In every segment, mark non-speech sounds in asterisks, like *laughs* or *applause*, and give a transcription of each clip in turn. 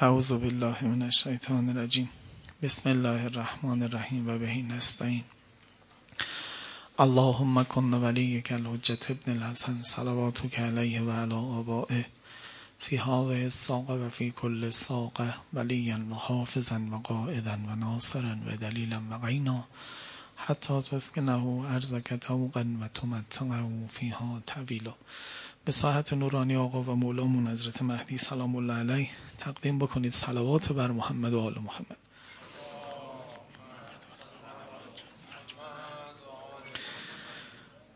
اعوذ بالله من الشیطان الرجیم. بسم الله الرحمن الرحیم و بهی نستعین. اللهم کن ولیک الحجت ابن الحسن صلواتک علیه و علی آبائه فی هذه الساقه و فی کل ساقه ولیا و حافظا و قائدا و ناصرا و دلیلا و غینا حتی تسکنه ارزک توقا و فیها طویلا. به ساحت نورانی آقا و مولامون حضرت مهدی سلام الله علیه تقدیم بکنید صلوات بر محمد و آل محمد.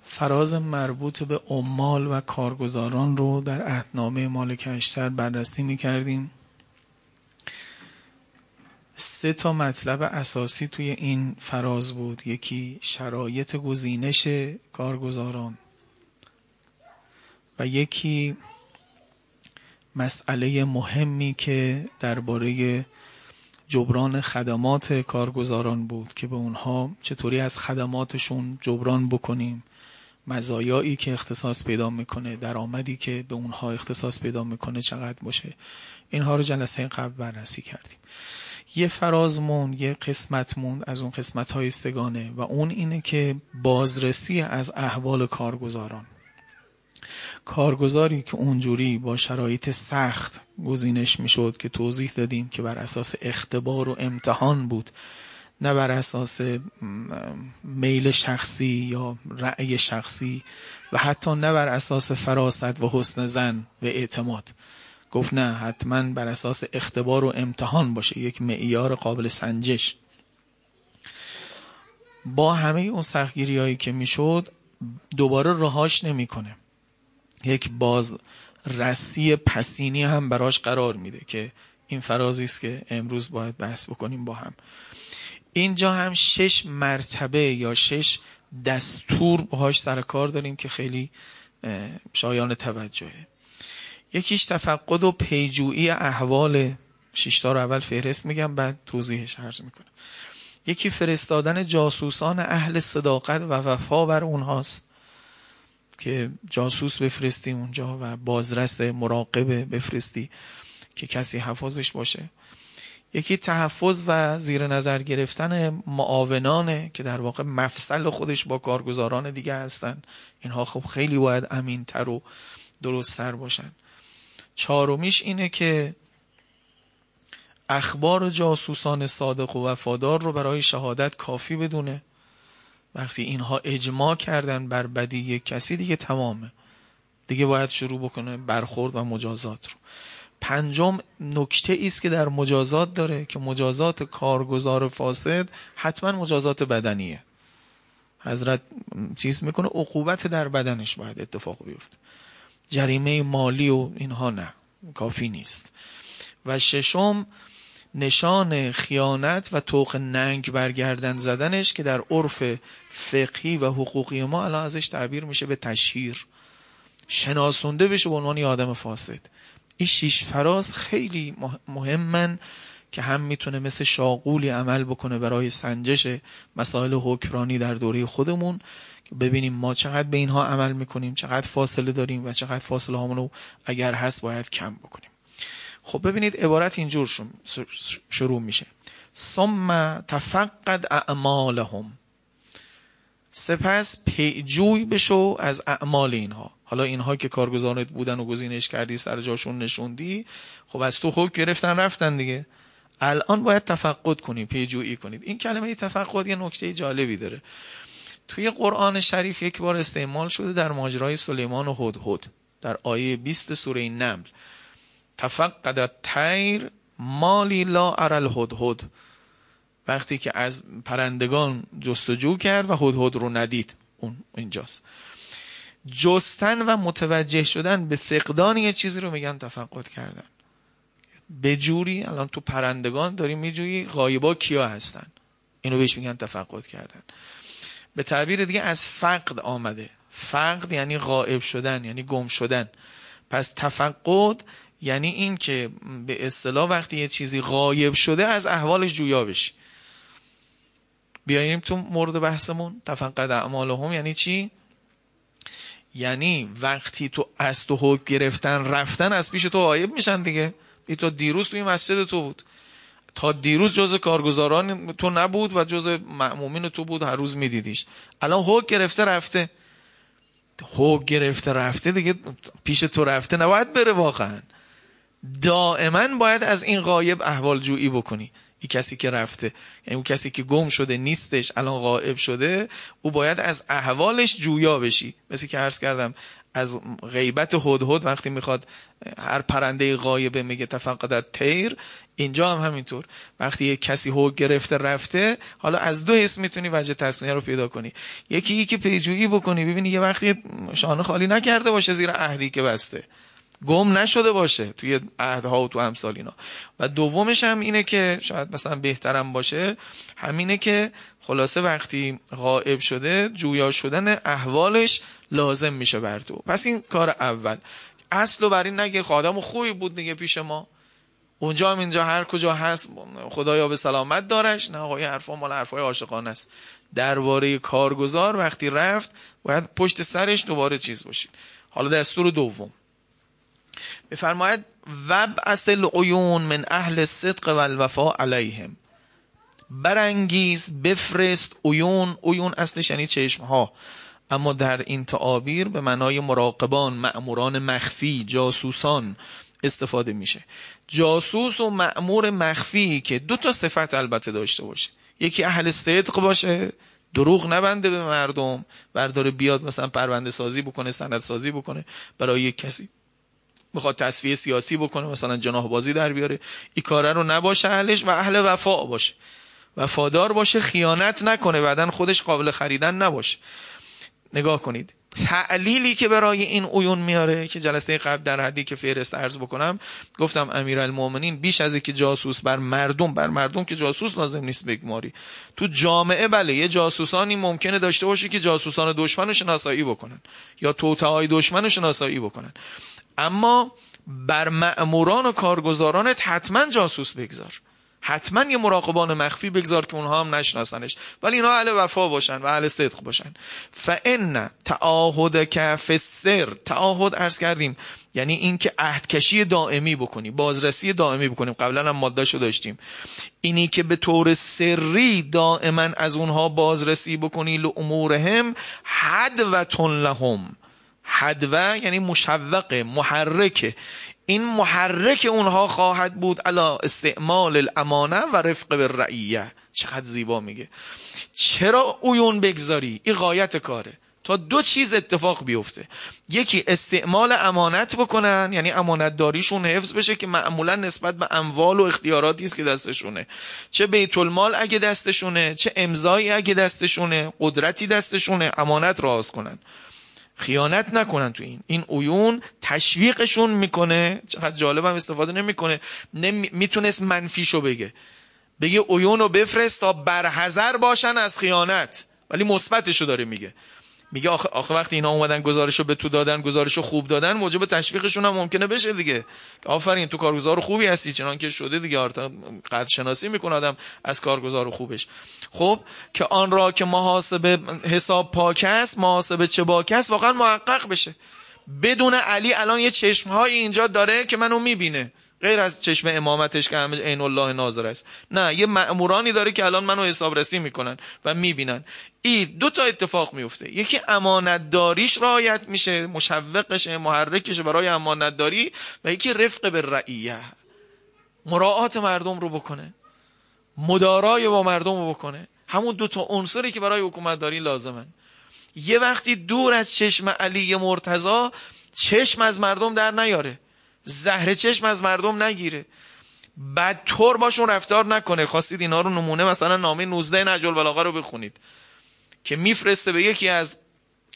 فراز مربوط به عمال و کارگزاران رو در عهدنامه مالک اشتر بررسی می کردیم سه تا مطلب اساسی توی این فراز بود. یکی شرایط گزینش کارگزاران. و یکی مسئله مهمی که درباره جبران خدمات کارگزاران بود که به اونها چطوری از خدماتشون جبران بکنیم مزایایی که اختصاص پیدا می‌کنه درآمدی که به اونها اختصاص پیدا می‌کنه چقدر باشه. اینها رو جلسه قبل بررسی کردیم. یه فراز موند یه قسمت موند از اون قسمت های استگانه و اون اینه که بازرسی از احوال کارگزاران. کارگزاری که اونجوری با شرایط سخت گزینش می‌شد که توضیح دادیم که بر اساس اختبار و امتحان بود نه بر اساس میل شخصی یا رأی شخصی و حتی نه بر اساس فراست و حسن زن و اعتماد. گفت نه حتما بر اساس اختبار و امتحان باشه یک معیار قابل سنجش. با همه اون سختگیری هایی که می‌شد دوباره رهاش نمی‌کنه. یک باز رسی پسینی هم براش قرار میده که این فرازی است که امروز باید بحث بکنیم با هم. اینجا هم شش مرتبه یا شش دستور باهاش سر کار داریم که خیلی شایان توجهه. یکیش تفقد و پیجویی احوال شیشتا رو اول فهرست میگم بعد توضیحش عرض می‌کنم. یکی فرستادن جاسوسان اهل صداقت و وفا بر اونهاست. که جاسوس بفرستی اونجا و بازرس مراقبه بفرستی که کسی حفاظش باشه. یکی تحفظ و زیر نظر گرفتن معاونانه که در واقع مفصل خودش با کارگزاران دیگه هستن. اینها خب خیلی باید امینتر و درستتر باشن. چهارمیش اینه که اخبار جاسوسان صادق و وفادار رو برای شهادت کافی بدونه. وقتی اینها اجماع کردن بر بدی کسی دیگه تمامه. دیگه باید شروع بکنه برخورد و مجازات رو. پنجم نکته است که در مجازات داره که مجازات کارگزار فاسد حتما مجازات بدنیه. حضرت چیز می‌کنه؟ عقوبت در بدنش باید اتفاق بیفته. جریمه مالی و اینها نه. کافی نیست. و ششم نشان خیانت و توق ننگ برگردن زدنش که در عرف فقهی و حقوقی ما الان ازش تعبیر میشه به تشهیر. شناسونده بشه به عنوان آدم فاسد. این شیش فراز خیلی مهمن که هم می‌تونه مثل شاقولی عمل بکنه برای سنجش مسائل حکرانی در دوره خودمون ببینیم ما چقدر به اینها عمل می‌کنیم چقدر فاصله داریم و چقدر فاصله رو اگر هست باید کم بکنیم. خب ببینید عبارت اینجور شروع میشه. ثم تفقد اعمالهم. سپس پیجوی بشو از اعمال اینها. حالا اینها که کارگزارت بودن و گزینش کردی سر جاشون نشوندی خب از تو حکم گرفتن رفتن دیگه. الان باید تفقد کنی پیجویی کنید. این کلمه تفقد یه نکته جالبی داره. توی قرآن شریف یک بار استعمال شده در ماجرای سلیمان و هدهد در آیه 20 سوره نمل. تفقد تیر مالی لا ارل هدهد وقتی که از پرندگان جستجو کرد و هدهد رو ندید. اون اینجاست. جستن و متوجه شدن به فقدان یه چیزی رو میگن تفقد کردن. به جوری الان تو پرندگان داریم میجویی غایبا کیا هستن؟ اینو بهش میگن تفقد کردن. به تعبیر دیگه از فقد آمده. فقد یعنی غائب شدن یعنی گم شدن. پس تفقد یعنی این که به اصطلاح وقتی یه چیزی غایب شده از احوالش جویا بشی بیاییم تو مورد بحثمون. تفقد اعمالهم یعنی چی؟ یعنی وقتی تو از تو حکم گرفتن رفتن از پیش تو غایب میشن دیگه. این تا دیروز توی مسجد تو بود. تا دیروز جز کارگزاران تو نبود و جز معمومین تو بود هر روز میدیدیش. الان حق گرفته رفته. حق گرفته رفته دیگه. پیش تو رفته نباید بره واقعا. دائما باید از این غایب احوال جویی بکنی. این کسی که رفته یعنی اون کسی که گم شده نیستش الان غائب شده او باید از احوالش جویا بشی. مثل که عرض کردم از غیبت هدهد وقتی می‌خواد هر پرنده غایبه میگه تفقدت تیر اینجا هم همینطور. وقتی یک کسی هو گرفته رفته حالا از دو حس می‌تونی وجه تصمیه رو پیدا کنی. یکی یکی پیجویی بکنی. ببینی یه وقتی شانه خالی نکرده باشه زیر عهدی که بسته. گم نشده باشه توی عهدها و تو امثال اینا. و دومش هم اینه که شاید مثلا بهترم باشه همینه که خلاصه وقتی غائب شده جویا شدن احوالش لازم میشه بر تو. پس این کار اول. اصل و بر این نگیر خادم خوبی بود دیگه پیش ما. اونجا هم اینجا هر کجا هست خدایا به سلامت دارش. نه آقای حرفا مال حرفای عاشقانه است. درباره کارگزار وقتی رفت باید پشت سرش دوباره چیز باشید. حالا دستور دوم. بفرماید وب اصل عیون من اهل صدق و الوفا علیهم. برانگیز بفرست عیون. عیون اصلش یعنی چشم ها اما در این تعابیر به معنای مراقبان معموران مخفی جاسوسان استفاده میشه. جاسوس و معمور مخفی که دو تا صفت البته داشته باشه. یکی اهل صدق باشه دروغ نبنده به مردم برداره بیاد مثلا پرونده سازی بکنه سند سازی بکنه برای یک کسی. می‌خواد تصفیه سیاسی بکنه مثلا جناح بازی در بیاره این کاره رو نباشه اهلش و اهل وفا باشه. وفادار باشه خیانت نکنه بعدا خودش قابل خریدن نباشه. نگاه کنید. تعلیلی که برای این اویون میاره که جلسه قبل در حدی که فهرست ارز بکنم گفتم امیرالمومنین بیش از اینکه جاسوس بر مردم بر مردم که جاسوس لازم نیست بگماری. تو جامعه بله یه جاسوسانی ممکنه داشته باشه که جاسوسان دشمن رو شناسایی بکنن یا توتهای دشمن رو شناسایی بکنن. اما بر مأموران و کارگزارانت حتما جاسوس بگذار. حتما یه مراقبان مخفی بگذار که اونها هم نشناسنش. ولی اینا اهل وفا باشن و اهل صدق باشن. فان تعاهد کف سر تعاهد ارز کردیم. یعنی اینکه عهدکشی دائمی بکنی. بازرسی دائمی بکنیم. قبلا هم ماده داشتیم. اینی که به طور سری دائما از اونها بازرسی بکنی لامورهم حد و لهم. حدوه یعنی مشوقه محرکه این محرک اونها خواهد بود علا استعمال الامانه و رفق به رعیه. چقدر زیبا میگه. چرا اویون بگذاری؟ این غایت کاره. تا دو چیز اتفاق بیفته. یکی استعمال امانت بکنن یعنی امانت داریشون حفظ بشه که معمولا نسبت به اموال و اختیاراتی است که دستشونه. چه بیت المال اگه دستشونه چه امضایی اگه دستشونه قدرتی دستشونه امانت راز کنن. خیانت نکنن تو این. این اویون تشویقشون می‌کنه. چقدر جالبم استفاده نمی‌کنه. می‌تونست منفیشو بگه. بگه اویون رو بفرست تا برحذر باشن از خیانت. ولی مثبتشو داره میگه. میگه آخه, آخه وقتی اینا اومدن گزارشو به تو دادن گزارشو خوب دادن موجب تشویقشون هم ممکنه بشه دیگه. آفرین تو کارگزار خوبی هستی چنان که شده دیگه. قد شناسی می‌کنه آدم از کارگزار خوبش. خب که آن را که محاسبه حساب پاک است محاسبه چه باک است واقعا محقق بشه. بدون علی الان یه چشمهایی اینجا داره که منو می‌بینه. غیر از چشم امامتش که همه عین الله ناظر است. نه یه مأمورانی داره که الان منو حسابرسی می‌کنن و می‌بینن. این دو تا اتفاق میفته. یکی امانت داریش رعایت میشه مشوقشه محرکشه برای امانت داری و یکی رفق به رعیه. مراعات مردم رو بکنه. مدارای با مردم رو بکنه. همون دو تا عنصری که برای حکومت داری لازمن. یه وقتی دور از چشم علی مرتضا چشم از مردم در نیاره. زهر چشم از مردم نگیره. بعد طور باشون رفتار نکنه. خواستید اینا رو نمونه مثلا نامه 19 نجل بلاغه رو بخونید. که میفرسته به یکی از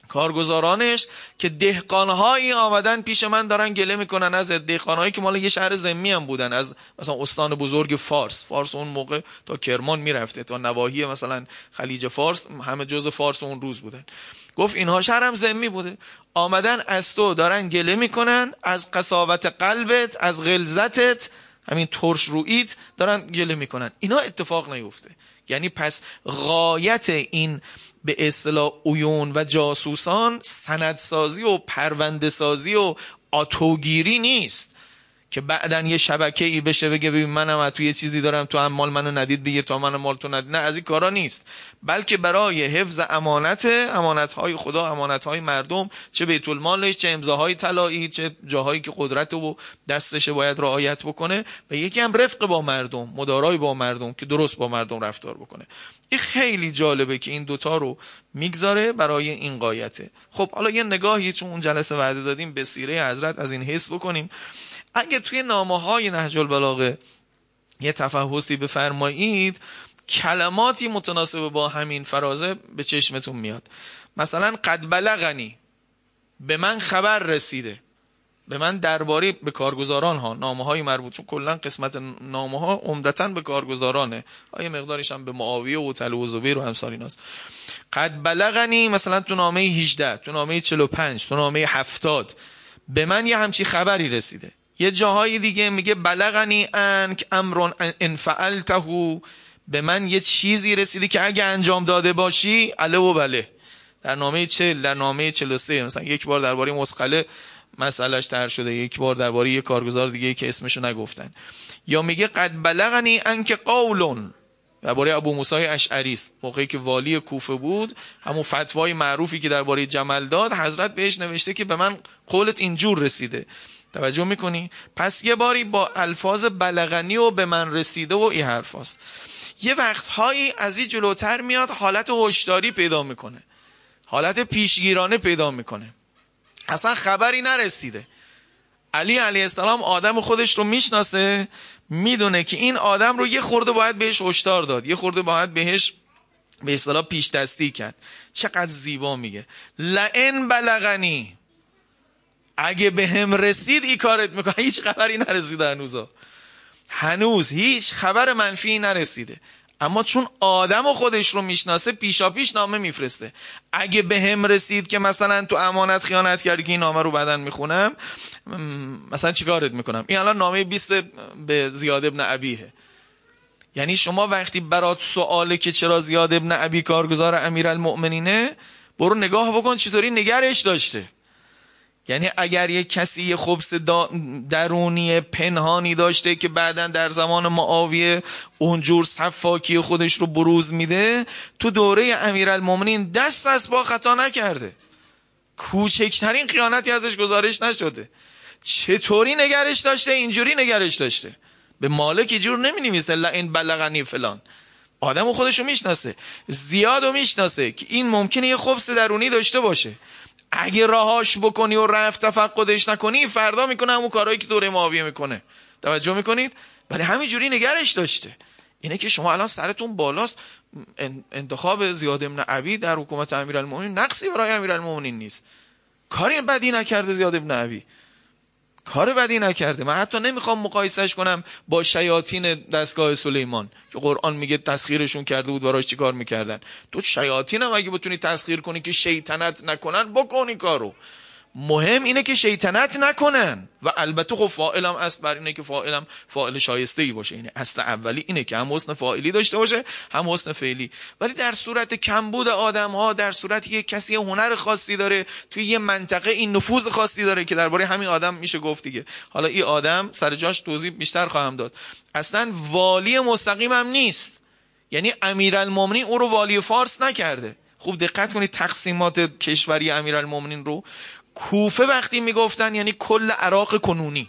کارگزارانش که دهقانهایی آمدن پیش من دارن گله می‌کنن از دهقانهایی که مال یه شهر زمی هم بودن. از مثلا استان بزرگ فارس. فارس اون موقع تا کرمان می‌رفته. تا نواحی مثلا خلیج فارس. همه جز فارس اون روز بودن. گفت اینها شهر هم زمی بوده. آمدن از تو دارن گله می‌کنن از قصاوت قلبت از غلظتت همین ترش رویت دارن گله می‌کنن. اینا اتفاق نیفته. یعنی پس غایت این به اصطلاح اویون و جاسوسان سندسازی و پرونده سازی و آتوگیری نیست. که بعدا یه شبکه ای بشه بگه ببین منم تو یه چیزی دارم تو هم مال منو ندید بگیر تا من مال تو ندید. نه از این کارا نیست. بلکه برای حفظ امانت امانت های خدا امانت های مردم چه بیت المالش چه امضاهای طلایی چه جاهایی که قدرت و دستش باید رعایت بکنه و یکی هم رفق با مردم مدارای با مردم که درست با مردم رفتار بکنه. این خیلی جالبه که این دوتا رو می‌گذاره برای این قایته. خب حالا یه نگاهی چون اون جلسه وعده دادیم به سیره حضرت از این حس بکنیم. اگه توی نامه های نهج البلاغه یه تفحصی بفرمایید کلماتی متناسب با همین فرازه به چشمتون میاد. مثلا قد بلغنی به من خبر رسیده. به من درباره به کارگزاران ها نامه های مربوط چون کلا قسمت نامه ها عمدتا به کارگزارانه. آیه مقدارش هم به معاویه و تل و زبیر و همسال ایناست. قد بلغنی مثلا تو نامه 18 تو نامه 45 تو نامه 70 به من یه همچی خبری رسیده. یه جاهای دیگه میگه بلغنی انک امرون انفعلته به من یه چیزی رسیده که اگه انجام داده باشی اله و بله. در نامه 40 در نامه 43 مثلا یک بار درباره مسخله مسئلهش تر شده. یک بار درباره یک کارگزار دیگه که اسمشو نگفتن. یا میگه قد بلغنی انک قولون. درباره ابو موسی اشعری است. موقعی که والی کوفه بود همون فتوای معروفی که درباره جمل داد حضرت بهش نوشته که به من قولت اینجور رسیده. توجه می‌کنی؟ پس یه باری با الفاظ بلغنی و به من رسیده و این حرف هست. یه وقتهایی از این جلوتر میاد حالت هشداری پیدا می‌کنه. حالت پیشگیرانه پیدا می‌کنه. اصلا خبری نرسیده. علی علیه السلام آدم خودش رو می‌شناسه می‌دونه که این آدم رو یه خورده باید بهش هشدار داد یه خورده باید بهش به اصطلاح پیش دستی کرد. چقدر زیبا میگه. لئن بلغنی. اگه به هم رسید ای کارت می‌کنه. هیچ خبری نرسیده هنوزا. هنوز هیچ خبر منفی نرسیده. اما چون آدم و خودش رو می‌شناسه پیشا پیش نامه میفرسته. اگه به هم رسید که مثلا تو امانت خیانت کردی که این نامه رو بدن می‌خونم مثلا چیکارت می‌کنم؟ این الان نامه 20 به زیاد ابن عبیه. یعنی شما وقتی برات سواله که چرا زیاد ابن عبی کارگزار امیر المؤمنینه برو نگاه بکن چطوری نگرش داشته. یعنی اگر یک کسی یه خبس درونی پنهانی داشته که بعدا در زمان معاویه اونجور صفاکی خودش رو بروز میده تو دوره امیرالمومنین دست از با خطا نکرده. کوچکترین خیانتی ازش گزارش نشده. چطوری نگرش داشته؟ اینجوری نگرش داشته. به مالک جور نمی نویسه این بلغنی فلان. آدم و خودشو می‌شناسه. زیاد و می‌شناسه که این ممکنه یه خبس درونی داشته باشه. اگه راهاش بکنی و رفت تفقدش نکنی فردا می‌کنه همون کارهایی که دوره معاویه می‌کنه. توجه می‌کنید؟ ولی همینجوری نگرش داشته. اینه که شما الان سرتون بالاست. انتخاب زیاد ابن عبی در حکومت امیرالمومنین نقصی برای امیرالمومنین نیست. کاری بدی نکرده زیاد ابن عبی. کار بدی نکرده من حتی نمی‌خوام مقایسش کنم با شیاطین دستگاه سلیمان. که قرآن میگه تسخیرشون کرده بود براش کار می‌کردن؟ تو شیاطین هم اگه بتونی تسخیر کنی که شیطنت نکنن بکنی کارو. مهم اینه که شیطنت نکنن. و البته خب فاعلم است بر اینه که فاعلم فاعل شایسته ای باشه. اینه اصل اولی اینه که هم حسن فاعلی داشته باشه هم حسن فعلی. ولی در صورت کمبود آدم ها در صورت یک کسی هنر خاصی داره توی یه منطقه این نفوذ خاصی داره که درباره همین آدم میشه گفت دیگه. حالا این آدم سر جاش توضیح بیشتر خواهم داد. اصلا والی مستقیم هم نیست. یعنی امیرالمومنین او رو والی فارس نکرده. خوب دقت کنید تقسیمات کشوری امیرالمومنین رو. کوفه وقتی می‌گفتن یعنی کل عراق کنونی.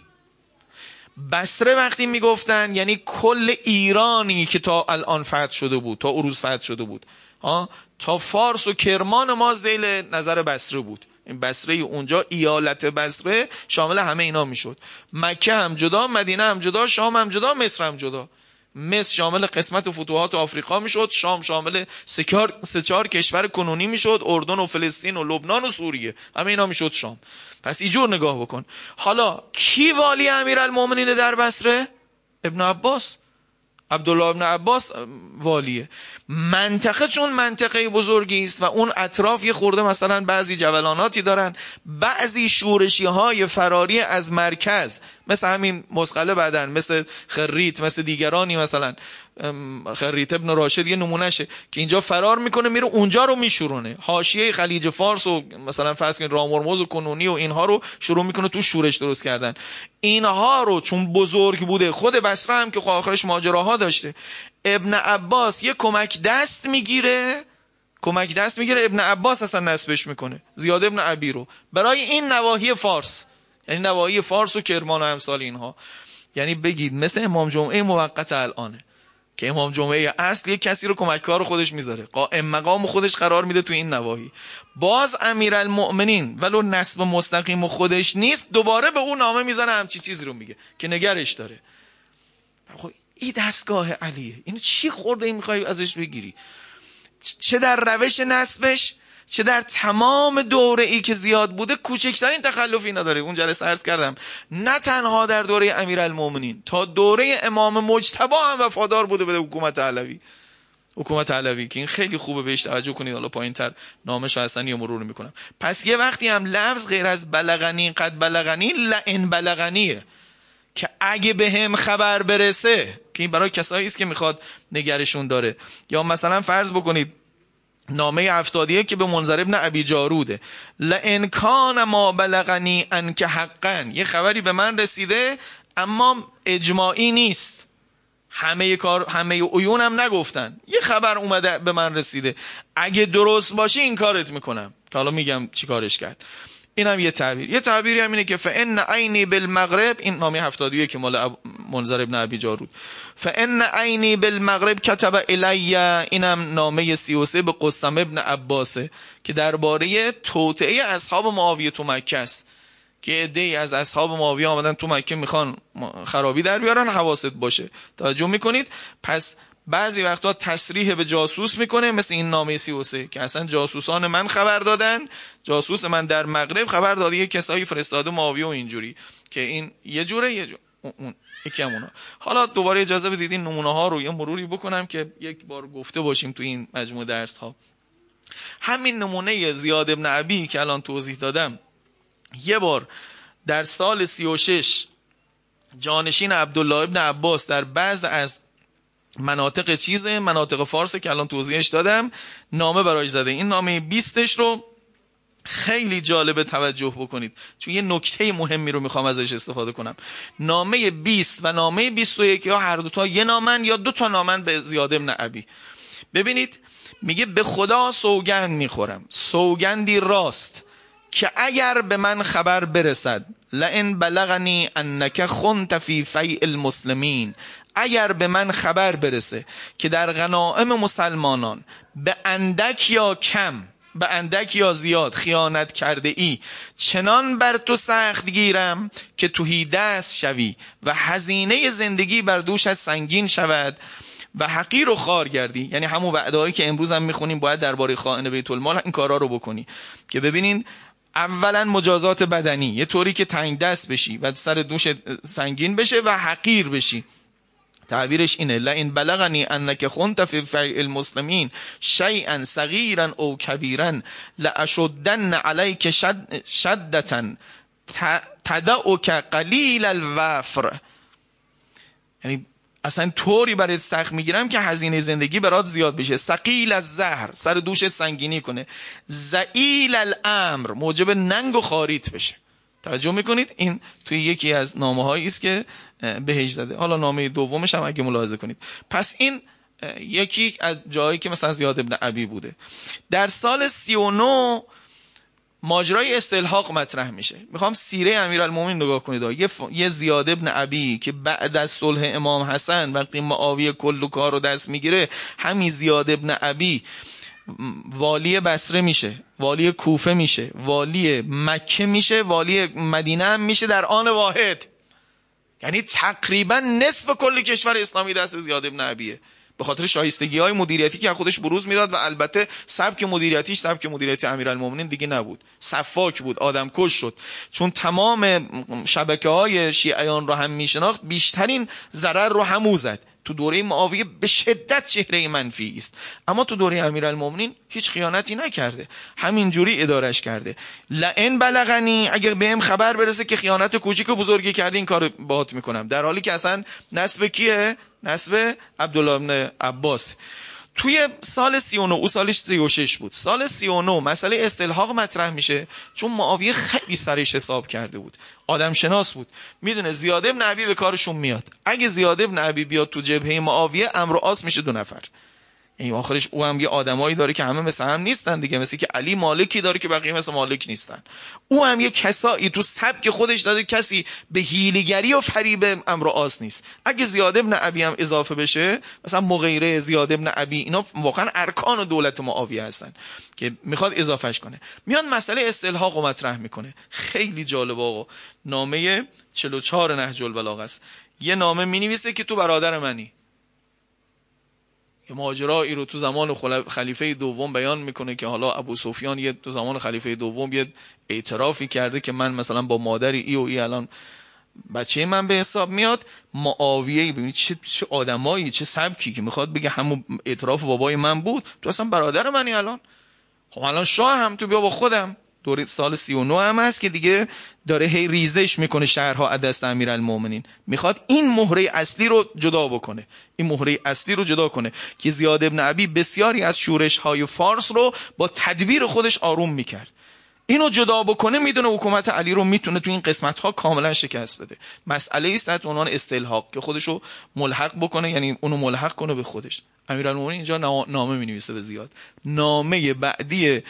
بسره وقتی می‌گفتن یعنی کل ایرانی که تا الان فتح شده بود تا عروض فتح شده بود. ها تا فارس و کرمان ما زیل نظر بسره بود. این بسره اونجا ایالت بسره شامل همه اینا می‌شد. مکه هم جدا مدینه هم جدا شام هم جدا مصر هم جدا. مصر شامل قسمت فتوحات آفریقا می‌شد شام شامل سه چهار کشور کنونی می‌شد اردن و فلسطین و لبنان و سوریه. همه اینا می‌شد شام. پس ایجور نگاه بکن. حالا کی والی امیرالمومنین در بصره؟ ابن عباس. عبدالله ابن عباس والیه. منطقه چون منطقه بزرگی است و اون اطراف یه خورده مثلا بعضی جولاناتی دارن بعضی شورشی های فراری از مرکز مثل همین مسخله بدن مثل خریت مثل دیگرانی مثلا. خریت ابن راشد یه نمونهشه که اینجا فرار می‌کنه میره اونجا رو میشورونه. حاشیه خلیج فارس و مثلا فرض کنید رامورموز و کنونی و اینها رو شروع می‌کنه تو شورش درست کردن. اینها رو چون بزرگ بوده خود بسره هم که خب آخرش ماجراها داشته. ابن عباس یه کمک دست می‌گیره کمک دست می‌گیره ابن عباس اصلا نسبش می‌کنه. زیاد ابن عبی رو. برای این نواحی فارس یعنی نواحی فارس و کرمان و امثال اینها. یعنی بگید مثل امام جمعه موقت الانه که امام جمعه اصل یک کسی رو کمککار خودش می‌ذاره. قائم مقام خودش قرار میده تو این نواحی. باز امیرالمؤمنین ولو نسب مستقیم خودش نیست دوباره به اون نامه می‌زنه همچی چیزی رو میگه که نگرش داره. خب این دستگاه علیه. اینو چی خورده این می‌خوای ازش بگیری؟ چه در روش نسبش چه در تمام دوره ای که زیاد بوده کوچکترین تخلفی نداره. اون جلسه عرض کردم نه تنها در دوره امیرالمومنین تا دوره امام مجتبا هم وفادار بوده به حکومت علوی. حکومت علوی که این خیلی خوبه بهش توجه کنید. حالا پایین تر نامش هستن یا مرور می‌کنم. پس یه وقتی هم لفظ غیر از بلغنی قد بلغنی لئن بلغنیه که اگه به هم خبر برسه که این برای کسایی است که می‌خواد نگرشون داره. یا مثلا فرض بکنید نامه افتادیه که به منظر ابن عبی جاروده. لئن کان ما بلغنی که حقا. یه خبری به من رسیده اما اجماعی نیست. همه کار همه عیونم نگفتن. یه خبر اومده به من رسیده. اگه درست باشه این کارت می‌کنم. که حالا میگم چی کارش کرد. این هم یه تعبیر. یه تعبیری هم اینه که فان عینی بالمغرب این نامی هفتادیه که مال منظر ابن عبی جارود. فان عینی بالمغرب کتب الی اینم نامه 33 به قسم ابن عباسه که درباره توطئه اصحاب معاویه تو مکه است. که عده از اصحاب معاویه آمدن تو مکه می‌خوان خرابی در بیارن حواست باشه. توجه می‌کنید؟ پس بعضی وقتا تصریح به جاسوس می‌کنه مثل این نامه سی و سه که اصلا جاسوسان من خبر دادن. جاسوس من در مغرب خبر داده یه کسایی فرستاده معاویه و اینجوری که این یه جوره یه جوره اون یکی همونا حالا دوباره اجازه بدید این نمونه ها رو یه مروری بکنم که یک بار گفته باشیم تو این مجموع درس ها. همین نمونه زیاد ابن عبی که الان توضیح دادم یه بار در سال 36 جانشین عبدالله ابن عباس در بعض از مناطق چیزه؟ مناطق فارس که الان توضیحش دادم. نامه برایش زده. این نامه بیستش رو خیلی جالب توجه بکنید. چون یه نکته مهمی رو می‌خوام ازش استفاده کنم. نامه 20 و نامه 21 یا هر دوتا یه نامن یا دو تا نامن به زیاد ابن عبی. ببینید میگه به خدا سوگند می‌خورم. سوگندی راست که اگر به من خبر برسد لئن بلغنی انک خنت فی فیع المسلمین. اگر به من خبر برسه که در غنائم مسلمانان به اندک یا کم به اندک یا زیاد خیانت کرده ای چنان بر تو سخت گیرم که توهی دست شوی و هزینه زندگی بر دوشت سنگین شود و حقیر و خار گردی. یعنی همون وعدهایی که امروز هم می‌خونیم باید درباره خائن بیت المال این کارا رو بکنی. که ببینین اولا مجازات بدنی یه طوری که تنگ دست بشی و سر دوش سنگین بشه و حقیر بشی. تعبیرش اینه. لئن بلغنی انک خنت فی فیع المسلمین شیئا صغیرا او کبیرا لاشدن علیک شد شدتا تدعوک قلیل الوفر. یعنی اصلا طوری برای سخت می‌گیرم که هزینه زندگی برات زیاد بشه. سقیل از زهر سر دوشت سنگینی کنه. زعیل الامر. موجب ننگ و خاریت بشه. توجه می‌کنید؟ این توی یکی از نامه هایی است که بهش زده. حالا نامه دومش هم اگه ملاحظه کنید. پس این یکی از جایی که مثلا زیاد ابن عبی بوده. در سال 39 ماجرای استلحاق مطرح میشه. می‌خوام سیره امیرالمومنین نگاه کنید. یه. یه زیاد ابن عبی که بعد از صلح امام حسن وقتی معاویه کل و کار رو دست می‌گیره همین زیاد ابن عبی والی بسره میشه والی کوفه میشه والی مکه میشه والی مدینه هم میشه در آن واحد. یعنی تقریبا نصف کل کشور اسلامی دست زیاد ابن عبیه. به خاطر شایستگی های مدیریتی که خودش بروز می‌داد و البته سبک مدیریتیش سبک مدیریتی امیرالمومنین دیگه نبود. صفاک بود آدم کش شد. چون تمام شبکه های شیعیان رو هم میشناخت بیشترین ضرر رو همو زد. تو دوره معاویه به شدت چهره منفی است اما تو دوره امیرالمومنین هیچ خیانتی نکرده. همینجوری ادارش کرده. لئن بلغنی اگر بهم خبر برسه که خیانت کوچیک و بزرگی کرده این کار باهات می‌کنم. در حالی که اصلا نسب کیه؟ نسب عبدالله بن عباس. توی سال 39 او سالش 36 بود. سال 39 مسئله استلحاق مطرح میشه چون معاویه خیلی سرش حساب کرده بود. آدم شناس بود. می‌دونه زیاد ابن عبی به کارشون میاد. اگه زیاد ابن عبی بیاد تو جبهه معاویه امر آس میشه دو نفر. این آخرش او هم یه آدمایی داره که همه مثل هم نیستن دیگه. مثل که علی مالکی داره که بقیه مثل مالک نیستن. او هم یه کسایی تو سبک خودش داده کسی به هیلیگری و فریب امر آس نیست. اگه زیاد ابن عبی هم اضافه بشه مثلا مغیره زیاد ابن عبی اینا واقعا ارکان و دولت معاویه هستن که می‌خواد اضافهش کنه. میان مسئله استلحاق و مطرح می‌کنه. خیلی جالب آقا. نامه 44 نهج البلاغه است. یه نامه می‌نویسه که تو برادر منی. ماجرایی رو تو زمان خلیفه دوم بیان می‌کنه که حالا ابو سفیان یه تو زمان خلیفه دوم یه اعترافی کرده که من مثلا با مادری ای و ای الان بچه من به حساب میاد. معاویه ببینید چه چه آدمایی چه سبکی که می‌خواد بگه همون اعتراف بابای من بود. تو اصلا برادر منی الان. خب الان شاه هم تو بیا با خودم. دوره سال 39 هم هست که دیگه داره هی ریزش می‌کنه شهرها از دست امیرالمومنین می‌خواد این مهره اصلی رو جدا بکنه. این مهره اصلی رو جدا کنه که زیاد ابن عبی بسیاری از شورش های فارس رو با تدبیر خودش آروم می‌کرد. اینو جدا بکنه می‌دونه حکومت علی رو می‌تونه تو این قسمت ها کاملا شکست بده. مسئله است تحت عنوان استلحاق که خودش رو ملحق بکنه یعنی اونو ملحق کنه به خودش. امیرالمومنین اینجا نامه می نویسه به زیاد. نامه بعدی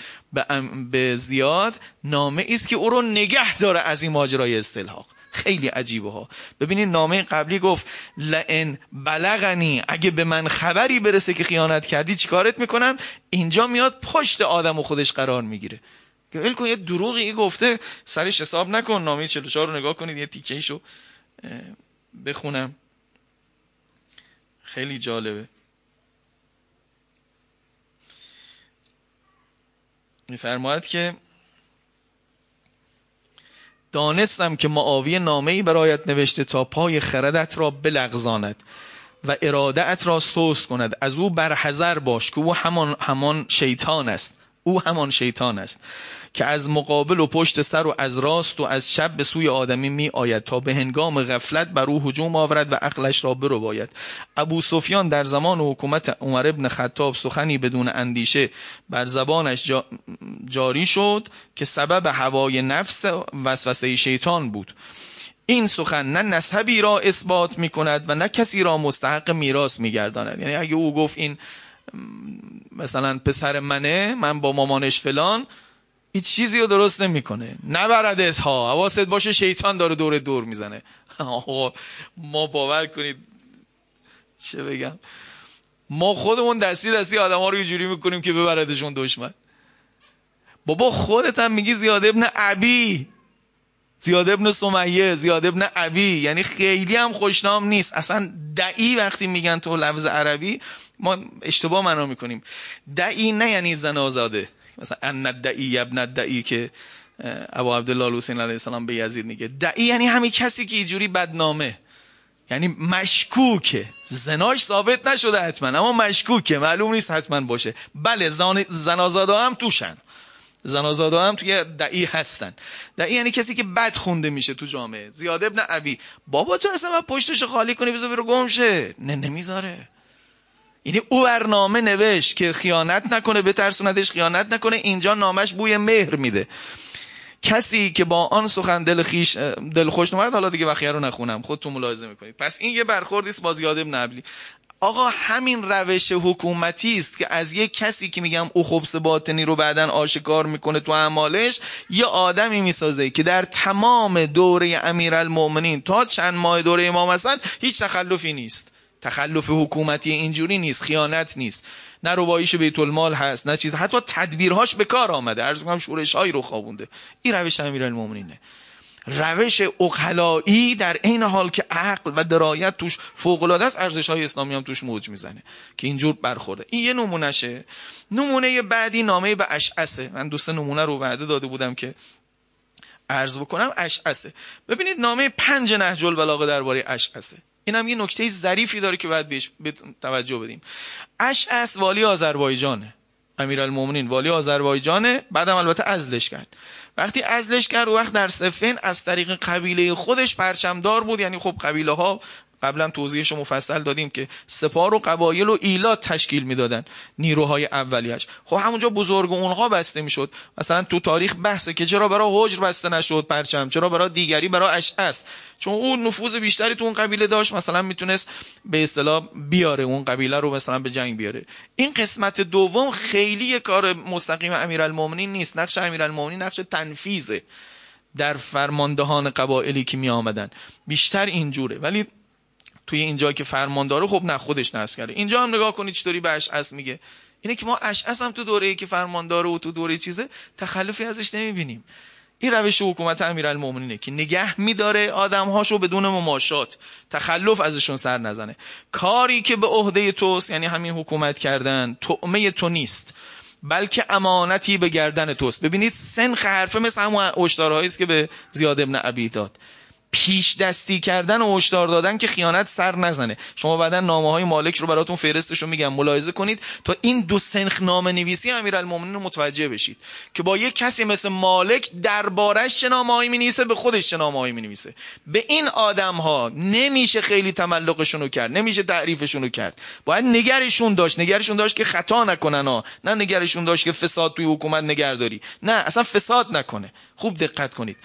به زیاد نامه است که او رو نگه داره از این ماجرای استلحاق. خیلی عجیبه ها. ببینید نامه قبلی گفت لئن بلغنی اگه به من خبری برسه که خیانت کردی چیکارت می‌کنم؟ اینجا میاد پشت آدم و خودش قرار می‌گیره. که ول کن یه دروغی گفته سرش حساب نکن نامه 44 رو نگاه کنید یه تیکه ایشو بخونم. خیلی جالبه. میفرماید که دانستم که معاویه نامه‌ای برایت نوشته تا پای خردت را بلغزاند و ارادت را سوست کند. از او برحذر باش که او همان همان شیطان است. او همان شیطان است که از مقابل و پشت سر و از راست و از شب به سوی آدمی می آید تا به هنگام غفلت بر او هجوم آورد و عقلش را برو باید ابو سفیان در زمان حکومت عمر ابن خطاب سخنی بدون اندیشه بر زبانش جاری شد که سبب هوای نفس وسوسه شیطان بود. این سخن نه نسبی را اثبات می کند و نه کسی را مستحق میراث می گرداند یعنی اگه او گفت این مثلا پسر منه من با مامانش فلان هیچ چیزی رو درست نمی‌کنه. نبردت ها. حواست باشه شیطان داره دور دور می‌زنه. *laughs* آقا ما باور کنید. چه بگم. ما خودمون دستی دستی آدم ها رو یه جوری می‌کنیم که ببردشون دشمن. بابا خودت هم میگی زیاد ابن عبی. زیاد ابن سمیه زیاد ابن عبی یعنی خیلی هم خوشنام نیست. اصلا دعی وقتی میگن تو لفظ عربی ما اشتباه معنا می‌کنیم. دعی نه یعنی زن آزاده. مثلا ان دعی ابن دعی که ابو عبدالله حسین علیه السلام به یزید میگه. دعی یعنی همین کسی که اینجوری بدنامه. یعنی مشکوکه. زناش ثابت نشده حتما اما مشکوکه. معلوم نیست حتما باشه. بله زنازاده هم توشن. زنازاده هم توی دعی هستن. دعی یعنی کسی که بد خونده میشه تو جامعه. زیاد ابن عبی بابا تو اصلا پشتش خالی کنی بذار برو گمشه نه نمی‌ذاره. یعنی او برنامه نوشت که خیانت نکنه بترسوندش خیانت نکنه اینجا نامش بوی مهر میده. کسی که با آن سخن دل خیش دل خوش نماید حالا دیگه بخیه رو نخونم. خودتون ملاحظه می‌کنید. پس این یه برخوردی است با زیاد ابن آقا همین روش حکومتی است که از یک کسی که میگم او خبس باطنی رو بعدا آشکار می‌کنه تو اعمالش یه آدمی می‌سازه که در تمام دوره امیرالمومنین تا چند ماه دوره امام حسن هیچ تخلفی نیست. تخلف حکومتی اینجوری نیست خیانت نیست. نه روایش بیت المال هست نه چیز. حتی تدبیرهاش به کار آمده. عرض می‌کنم شورش هایی رو خوابونده. این روش امیرالمومنینه روش اقلایی در این حال که عقل و درایت توش فوق العاده است ارزش های اسلامی هم توش موج می‌زنه که اینجور برخورده. این یه نمونهشه نمونه بعدی نامه به اشعسه من دوست نمونه رو وعده داده بودم که عرض بکنم. اشعسه ببینید نامه پنج نهج البلاغه درباره اشعسه این هم یه نکته ظریفی داره که باید بهش توجه بدیم. اشعث والی آذربایجانه. امیرالمومنین والی آذربایجانه بعدم البته ازلش کرد. وقتی ازلش کرد وقت در سفین از طریق قبیله خودش پرچمدار بود. یعنی خب قبیله ها قبلا توضیحش مفصل دادیم که سپار و قبایل و ایلات تشکیل می‌دادن نیروهای اولیش. خب همونجا بزرگ اونها بسته می‌شد. مثلا تو تاریخ بحثه که چرا برای حجر بسته نشد پرچم چرا برای دیگری برای اشعس چون اون نفوذ بیشتری تو اون قبیله داشت مثلا می‌تونست به اصطلاح بیاره اون قبیله رو مثلا به جنگ بیاره. این قسمت دوم خیلی کار مستقیم امیرالمومنین نیست. نقش امیرالمومنین نقش تنفیذه در فرماندهان قبایلی که می آمدن بیشتر اینجوره. ولی توی اینجا که فرمان داره خب نه خودش نصب کرده. اینجا هم نگاه کنید چطوری به اشعس میگه. اینه که ما اشعس هم تو دوره ای که فرمان داره و تو دوره چیزه تخلفی ازش نمی‌بینیم. این روش حکومت امیرالمومنینه که نگه میداره آدمهاشو بدون مماشات. تخلف ازشون سر نزنه. کاری که به عهده توست یعنی همین حکومت کردن طعمه تو نیست بلکه امانتی به گردن توست. ببینید سنخ حرفه مثل همون است که به زیاد ابن عبید داد. پیش دستی کردن و هشدار دادن که خیانت سر نزنه. شما بعدا نامه های مالک رو براتون فرستشون میگم. ملاحظه کنید تا این دو سنخ نامه نویسی امیرالمومنین رو متوجه بشید که با یک کسی مثل مالک دربارش چه نامه‌ای می‌نویسه به خودش چه نامه‌ای می‌نویسه. به این آدم ها نمیشه خیلی تملقشون رو کرد نمیشه تعریفشون رو کرد. باید نگرشون داشت. نگرشون داشت که خطا نکنن ها. نه نگرشون داشت که فساد توی حکومت نگهداری. نه اصلا فساد نکنه. خوب دقت کنید.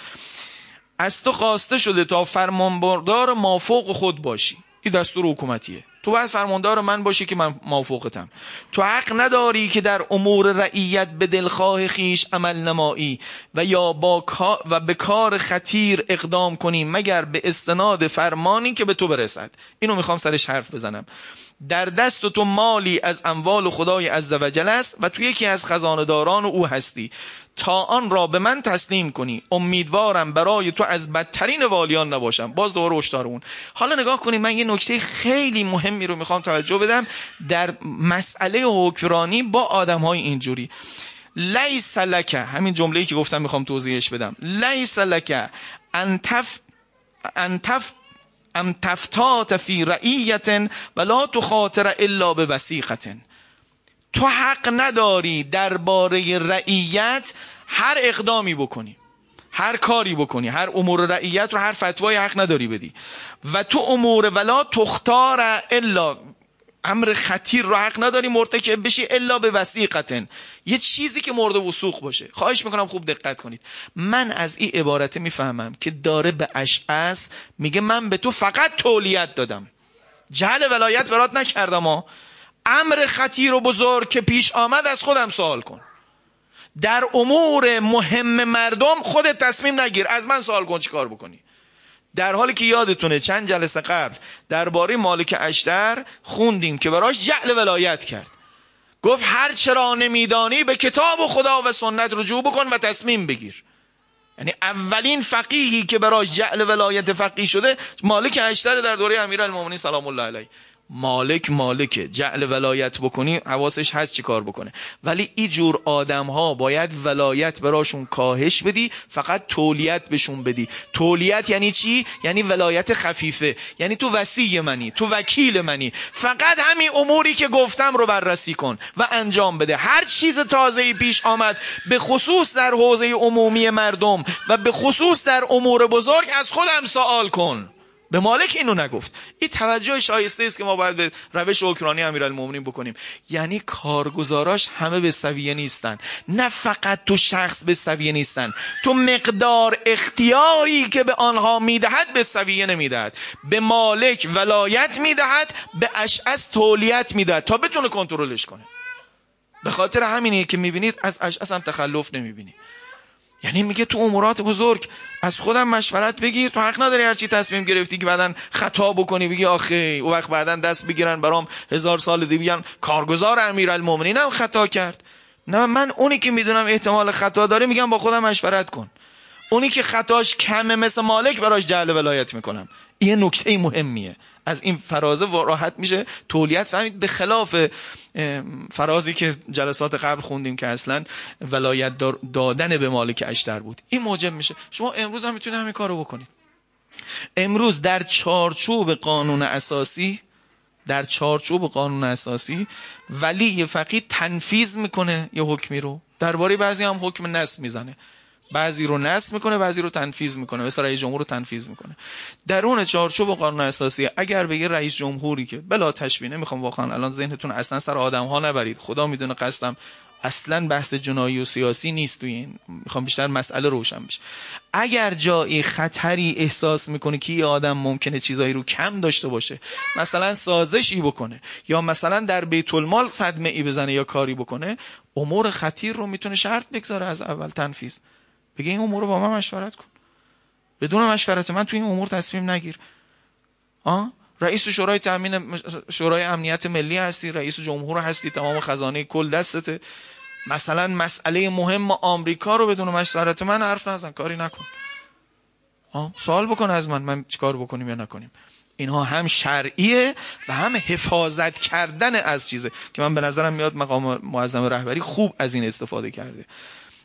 از تو خواسته شده تا فرمانبردار مافوق خود باشی. این دستور حکومتیه. تو باید فرماندار من باشی که من موافقتم. تو حق نداری که در امور رعیت به دلخواه خیش عمل نمایی و یا با و به کار خطیر اقدام کنی مگر به استناد فرمانی که به تو برسد. اینو می‌خوام سرش حرف بزنم. در دست تو مالی از اموال خدای عزوجل است و تو یکی از خزانداران او هستی. تا آن را به من تسلیم کنی. امیدوارم برای تو از بدترین والیان نباشم. باز دوباره اشتار اون. حالا نگاه کنید من یه نکته خیلی مهمی رو می‌خوام توجه بدم. در مسئله حکمرانی با آدم های اینجوری. لیس لکه همین جمله‌ای که گفتم می‌خوام توضیحش بدم. لیس لکه انتف انتف ام تفتات فی رعیت ولا تخاطر الا به وسیقتن تو حق نداری درباره رعیت هر اقدامی بکنی هر کاری بکنی هر امور رعیت رو هر فتوای حق نداری بدی. و تو امور ولا تختار الا امر خطیر رو حق نداری مرتکب بشی الا به وسیقتن یه چیزی که مورد وسوق باشه. خواهش می‌کنم خوب دقت کنید. من از این عبارت می‌فهمم که داره به اشعس میگه من به تو فقط تولیت دادم. جهل ولایت برات نکردم ها. امر خطیر و بزرگ که پیش آمد از خودم سوال کن. در امور مهم مردم خودت تصمیم نگیر. از من سوال کن چی کار بکنی. در حالی که یادتونه چند جلسه قبل درباره مالک اشتر خوندیم که براش جعل ولایت کرد. گفت هر چرا نمیدانی به کتاب و خدا و سنت رجوع بکن و تصمیم بگیر. یعنی اولین فقیهی که براش جعل ولایت فقیه شده مالک اشتر در دوره امیرالمومنین سلام الله علیه. مالک مالکه جعل ولایت بکنی حواسش هست چی کار بکنه. ولی ای جور آدم ها باید ولایت براشون کاهش بدی فقط تولیت بهشون بدی. تولیت یعنی چی؟ یعنی ولایت خفیفه. یعنی تو وسیع منی تو وکیل منی. فقط همین اموری که گفتم رو بررسی کن و انجام بده. هر چیز تازه پیش آمد به خصوص در حوزه عمومی مردم و به خصوص در امور بزرگ از خودم سوال کن. به مالک اینو نگفت. این توجه شایسته است که ما باید به روش اوکرانی امیرالمومنین بکنیم. یعنی کارگزاراش همه به سویه نیستن. نه فقط تو شخص به سویه نیستن. تو مقدار اختیاری که به آنها می‌دهد به سویه نمی‌دهد. به مالک ولایت می‌دهد به اشعس تولیت می‌دهد تا بتونه کنترلش کنه. به خاطر همینیه که می‌بینید از اشعس هم تخلف نمی‌بینید یعنی میگه تو امورات بزرگ از خودم مشورت بگیر تو حق نداری هرچی تصمیم گرفتی که بعدا خطا بکنی بگی آخه او وقت بعدا دست بگیرن برام هزار سال دیگه بگن کارگزار امیرالمومنین هم خطا کرد. نه من اونی که می‌دونم احتمال خطا داره میگم با خودم مشورت کن. اونی که خطاش کمه مثل مالک براش جعل ولایت می‌کنم. این نکته مهمیه. از این فرازه راحت میشه تولیت فهمید. به خلاف فرازی که جلسات قبل خوندیم که اصلا ولایت دادن به مالک اشتر بود. این موجب میشه. شما امروز هم می‌تونید همین کارو بکنید. امروز در چارچوب قانون اساسی در چارچوب قانون اساسی ولی فقید تنفیز می‌کنه یه حکمی رو. درباره بعضی هم حکم نصب می‌زنه. بعضی رو نصب می‌کنه بعضی رو تنفیز می‌کنه. مثل رئیس جمهور رو تنفیز می‌کنه. درون چارچوب قانون اساسی اگر به یه رئیس جمهوری که بلا تشبیه نمی‌خوام واقعا الان ذهنتون اصلا سر آدم ها نبرید. خدا می‌دونه قصدم اصلا بحث جنایی و سیاسی نیست توی این. می‌خوام بیشتر مسئله روشن بشه. اگر جایی خطری احساس می‌کنه که یه آدم ممکنه چیزایی رو کم داشته باشه مثلا سازشی بکنه یا مثلا در بیت المال صدمه ای بزنه یا کاری بکنه امور خطیر رو می‌تونه شرط بگذاره از اول تنفیذ. بگه این امور رو با من مشورت کن. بدون مشورت من توی این امور تصمیم نگیر. آه؟ رئیس شورای تامین شورای امنیت ملی هستی رئیس جمهور هستی تمام خزانه کل دستته. مثلا مسئله مهم آمریکا رو بدون مشورت من حرف نزن کاری نکن. سوال بکن از من من چیکار بکنیم یا نکنیم. اینها هم شرعیه و هم حفاظت کردن از چیزه. که من به نظرم میاد مقام معظم رهبری خوب از این استفاده کرده.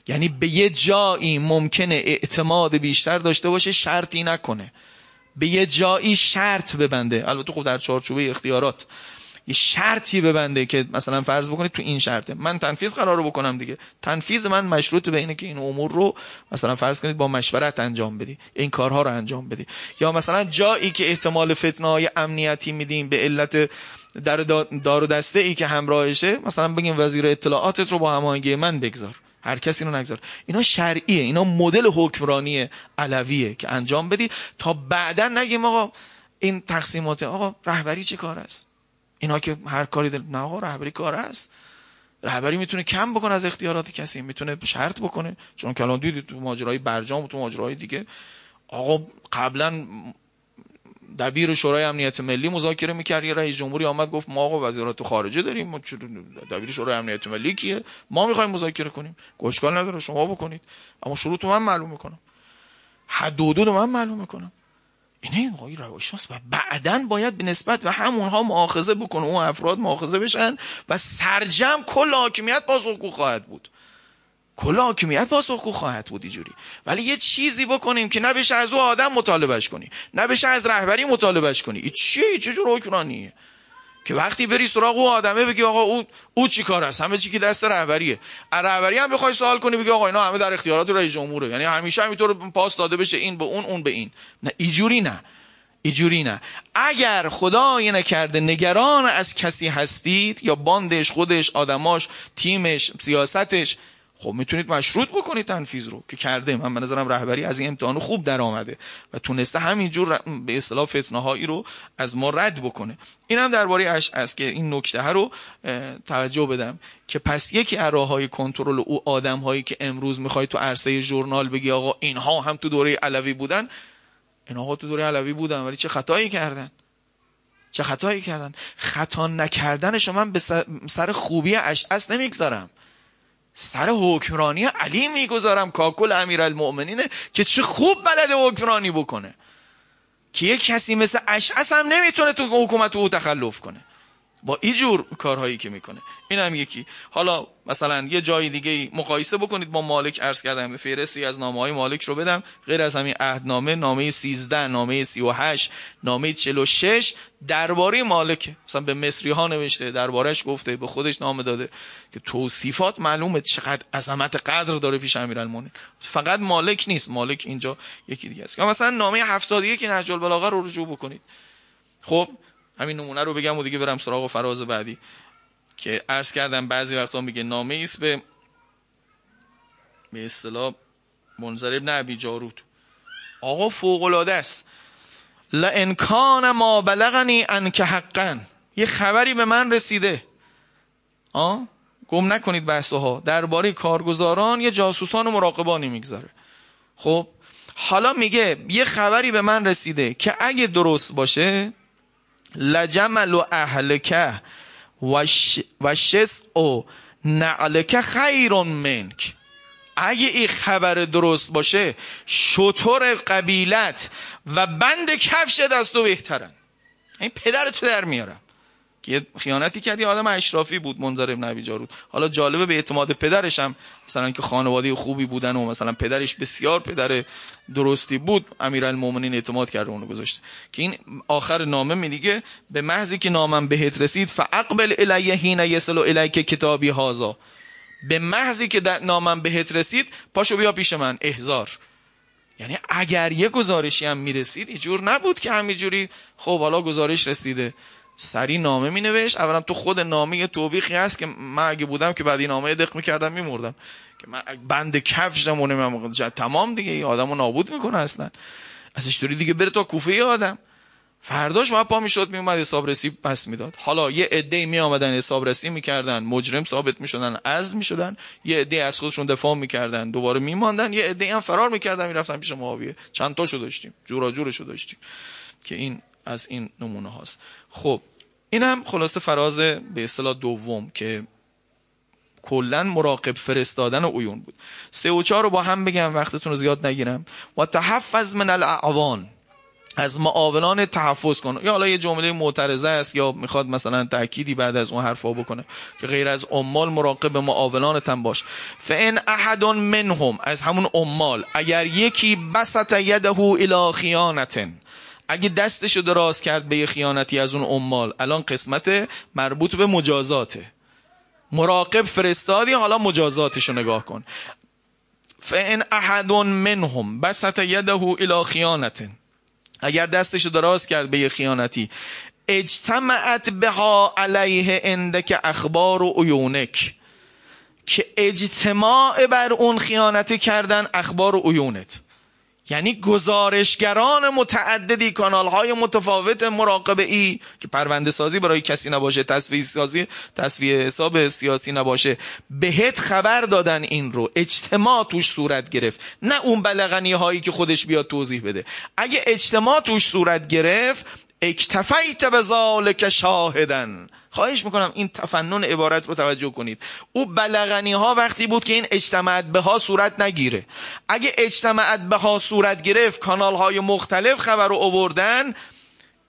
یعنی به یه جایی ممکنه اعتماد بیشتر داشته باشه شرطی نکنه. به یه جایی شرط ببنده. البته خب در چارچوبه اختیارات یه شرطی ببنده که مثلا فرض بکنید تو این شرطه. من تنفیذ قرار رو بکنم دیگه. تنفیذ من مشروط به اینه که این امور رو مثلا فرض کنید با مشورت انجام بدی. این کارها رو انجام بدی. یا مثلا جایی که احتمال فتنه های امنیتی میدیم به علت در دار و دسته ای که همراهشه مثلا بگیم وزیر اطلاعاتت رو با هماهنگی من بگذار. هر کسی رو نگذار. اینا شرعیه اینا مدل حکمرانی علویه که انجام بدی تا بعدا نگیم آقا این تقسیمات آقا رهبری چه کار است؟ اینا که هر کاری دل نه آقا رهبری کار است. رهبری می‌تونه کم بکنه از اختیارات کسی می‌تونه شرط بکنه. چون کلان دیدید تو ماجرای برجام و تو ماجرای دیگه. آقا قبلا دبیر شورای امنیت ملی مذاکره می‌کرد. یه رئیس جمهوری آمد گفت ما آقا وزارت خارجه داریم. ما دبیر شورای امنیت ملی کیه؟ ما می‌خوایم مذاکره کنیم. گوشکال نداره. شما بکنید. اما شروط من معلوم می‌کنم. حد و من معلوم می‌کنم. اینه این آقای رواشناس و بعدا باید به نسبت به همونها معاخذه بکنه. اون افراد معاخذه بشن و سرجم کل حاکمیت پاسخگو خواهد بود. کل حاکمیت پاسخگو خواهد بود اینجوری. ولی یه چیزی بکنیم که نبشه از او آدم مطالبهش کنی نبشه از رهبری مطالبهش کنی. این چیه چه جور حکمرانیه؟ که وقتی بری سراغ او آدمه بگی آقا او او چی کار است؟ همه چی که دست رهبریه. رهبری هم بخوای سوال کنی بگی آقا اینا همه در اختیارات رئیس جمهوره. یعنی همیشه همینطور پاس داده بشه این به اون اون به این. نه ایجوری نه. ایجوری نه. اگر خدای نکرده نگران از کسی هستید یا باندش خودش آدماش تیمش سیاستش خب می‌تونید مشروط بکنید تنفیذ رو که کرده من به نظرم رهبری از این امتحان خوب در آمده و تونسته همینجور به اصطلاح فتنه هایی رو از ما رد بکنه. این هم درباره اش است که این نکته رو توجه بدم که پس یکی از های کنترل او آدم هایی که امروز می‌خوای تو عرصه ژورنال بگی آقا اینها هم تو دوره علوی بودن. اینها تو دوره علوی بودن ولی چه خطایی کردن؟ چه خطایی کردن؟ خطا نکردنش من به سر خوبی اشعث نمی‌گذارم. سر حکمرانی علی می‌گذارم کاکل المؤمنینه که چه خوب بلده حکمرانی بکنه. که یک کسی مثل اشعس هم نمی‌تونه تو حکومت او تخلف کنه. با اینجور کارهایی که می‌کنه. این هم یکی. حالا مثلا یه جای دیگه مقایسه بکنید. با مالک عرض کردم به فهرستی از نامه های مالک رو بدم. غیر از همین عهدنامه نامه 13 نامه 38 نامه 46 درباره مالک. مثلا به مصری ها نوشته دربارش گفته به خودش نامه داده. که توصیفات معلومه چقدر عظمت قدر داره پیش امیرالمومنین. فقط مالک نیست. مالک اینجا یکی دیگه است. مثلا نامه 71 نهج البلاغه رو رجوع بکنید. خب همین نمونه رو بگم و دیگه برم سراغ و فراز بعدی. که عرض کردم بعضی وقتا میگه نامه ایست به به اصطلاح منظر ابن عبی جارود. آقا فوق العاده است. لئن کان ما بلغنی که حقا. یه خبری به من رسیده. آه گم نکنید بحثها. درباره کارگزاران یه جاسوسان و مراقبانی می‌گذاره. خب حالا میگه یه خبری به من رسیده که اگه درست باشه لجمل و اهلکه و شس و نعلکه خیرون منک. اگه این خبر درست باشه شطور قبیلت و بند کفش دست و بهترن. این پدر تو در میارم. که خیانتی کرد یه آدم اشرافی بود منظر ابن ابی جارود. حالا جالبه به اعتماد پدرش هم مثلا که خانواده خوبی بودن و مثلا پدرش بسیار پدر درستی بود امیرالمومنین اعتماد کرده اونو گذاشته که این آخر نامه میگه به محضی که نامم بهت رسید فاقبل الیه حین یصل الیک کتابی هازا به محضی که نامم بهت رسید پاشو بیا پیش من احزار یعنی اگر یه گزارشی هم می‌رسید اینجور نبود که همینجوری خب حالا گزارش رسیده. سری نامه می نوشت اولا تو خود نامه یه توبیخی هست که من اگه بودم که بعد این نامه دق می‌کردم میمردم. که من بند کفش دمونه تمام دیگه. این آدم رو نابود می‌کنه اصلا. ازش دوری دیگه بره تا کوفه آدم. فرداش ما پا می‌شد میومد حسابرسی پس می‌داد. حالا یه عده می آمدن حسابرسی می‌کردن مجرم ثابت می‌شدن عزل می‌شدن. یه عده از خودشون دفاع می‌کردن دوباره میماندن. یه عده هم فرار می‌کردن می‌رفتن پیش معاویه. چند تاشو داشتیم. جورا جورشو داشتیم. که این از این نمونه هاست. خب اینم خلاصه فراز به اصطلاح دوم که کلا مراقب فرستادن عیون بود. سه و چهار رو با هم بگم وقتتون رو زیاد نگیرم. و تحفظ من الاعوان از معاونان تحفظ کن. یا حالا یه جمله معترضه است یا می‌خواد مثلا تأکیدی بعد از اون حرفا بکنه. که غیر از عمال مراقب معاونانت هم باش. فان احد منهم. از همون عمال. اگر یکی بسط یده الى خیانتن. اگه دستشو دراز کرد به خیانتی از اون عمال الان قسمت مربوط به مجازاته. مراقب فرستادی حالا مجازاتشو نگاه کن. فان احد منهم بسط یده الى خیانتن اگر دستشو دراز کرد به یه خیانتی اجتمعت بها علیه اندک اخبار و عیونک. که اجتماع بر اون خیانتی کردن اخبار و عیونت. یعنی گزارشگران متعددی کانال های متفاوت مراقبه ای که پرونده سازی برای کسی نباشه تصفیه سازی تصفیه حساب سیاسی نباشه. بهت خبر دادن این رو. اجتماع توش صورت گرفت. نه اون بلغنی هایی که خودش بیاد توضیح بده. اگه اجتماع توش صورت گرفت اکتفیت به ذالک شاهدن خواهش می‌کنم این تفنن عبارت رو توجه کنید. او بلغنی ها وقتی بود که این اجتماعت به ها صورت نگیره. اگه اجتماعت به ها صورت گرفت کانال های مختلف خبر رو آوردن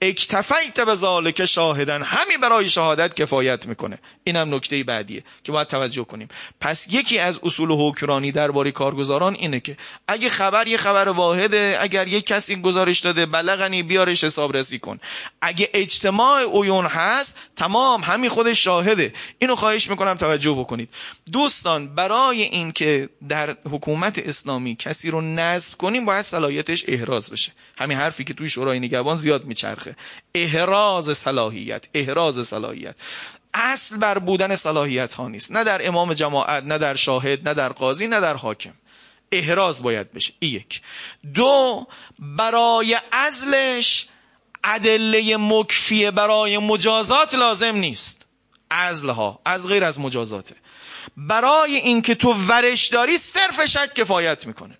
اکتفیت به ذالک شاهدن همین برای شهادت کفایت می‌کنه. اینم نکته بعدیه که باید توجه کنیم. پس یکی از اصول حکمرانی درباره کارگزاران اینه که اگه خبر یه خبر واحده اگر یه کسی گزارش داده بلغنی بیارش حسابرسی کن. اگه اجتماع عیون هست تمام همین خودش شاهده. اینو خواهش می‌کنم توجه بکنید. دوستان برای اینکه در حکومت اسلامی کسی رو نصب کنیم باید صلاحیتش احراز بشه. همین حرفی که توی شورای نگهبان زیاد میچرخه. احراز صلاحیت احراز صلاحیت. اصل بر بودن صلاحیت ها نیست. نه در امام جماعت نه در شاهد نه در قاضی نه در حاکم. احراز باید بشه. ای یک. دو برای ازلش ادله مکفیه برای مجازات لازم نیست. ازلها از غیر از مجازاته. برای اینکه تو ورش داری صرف شک کفایت می‌کنه.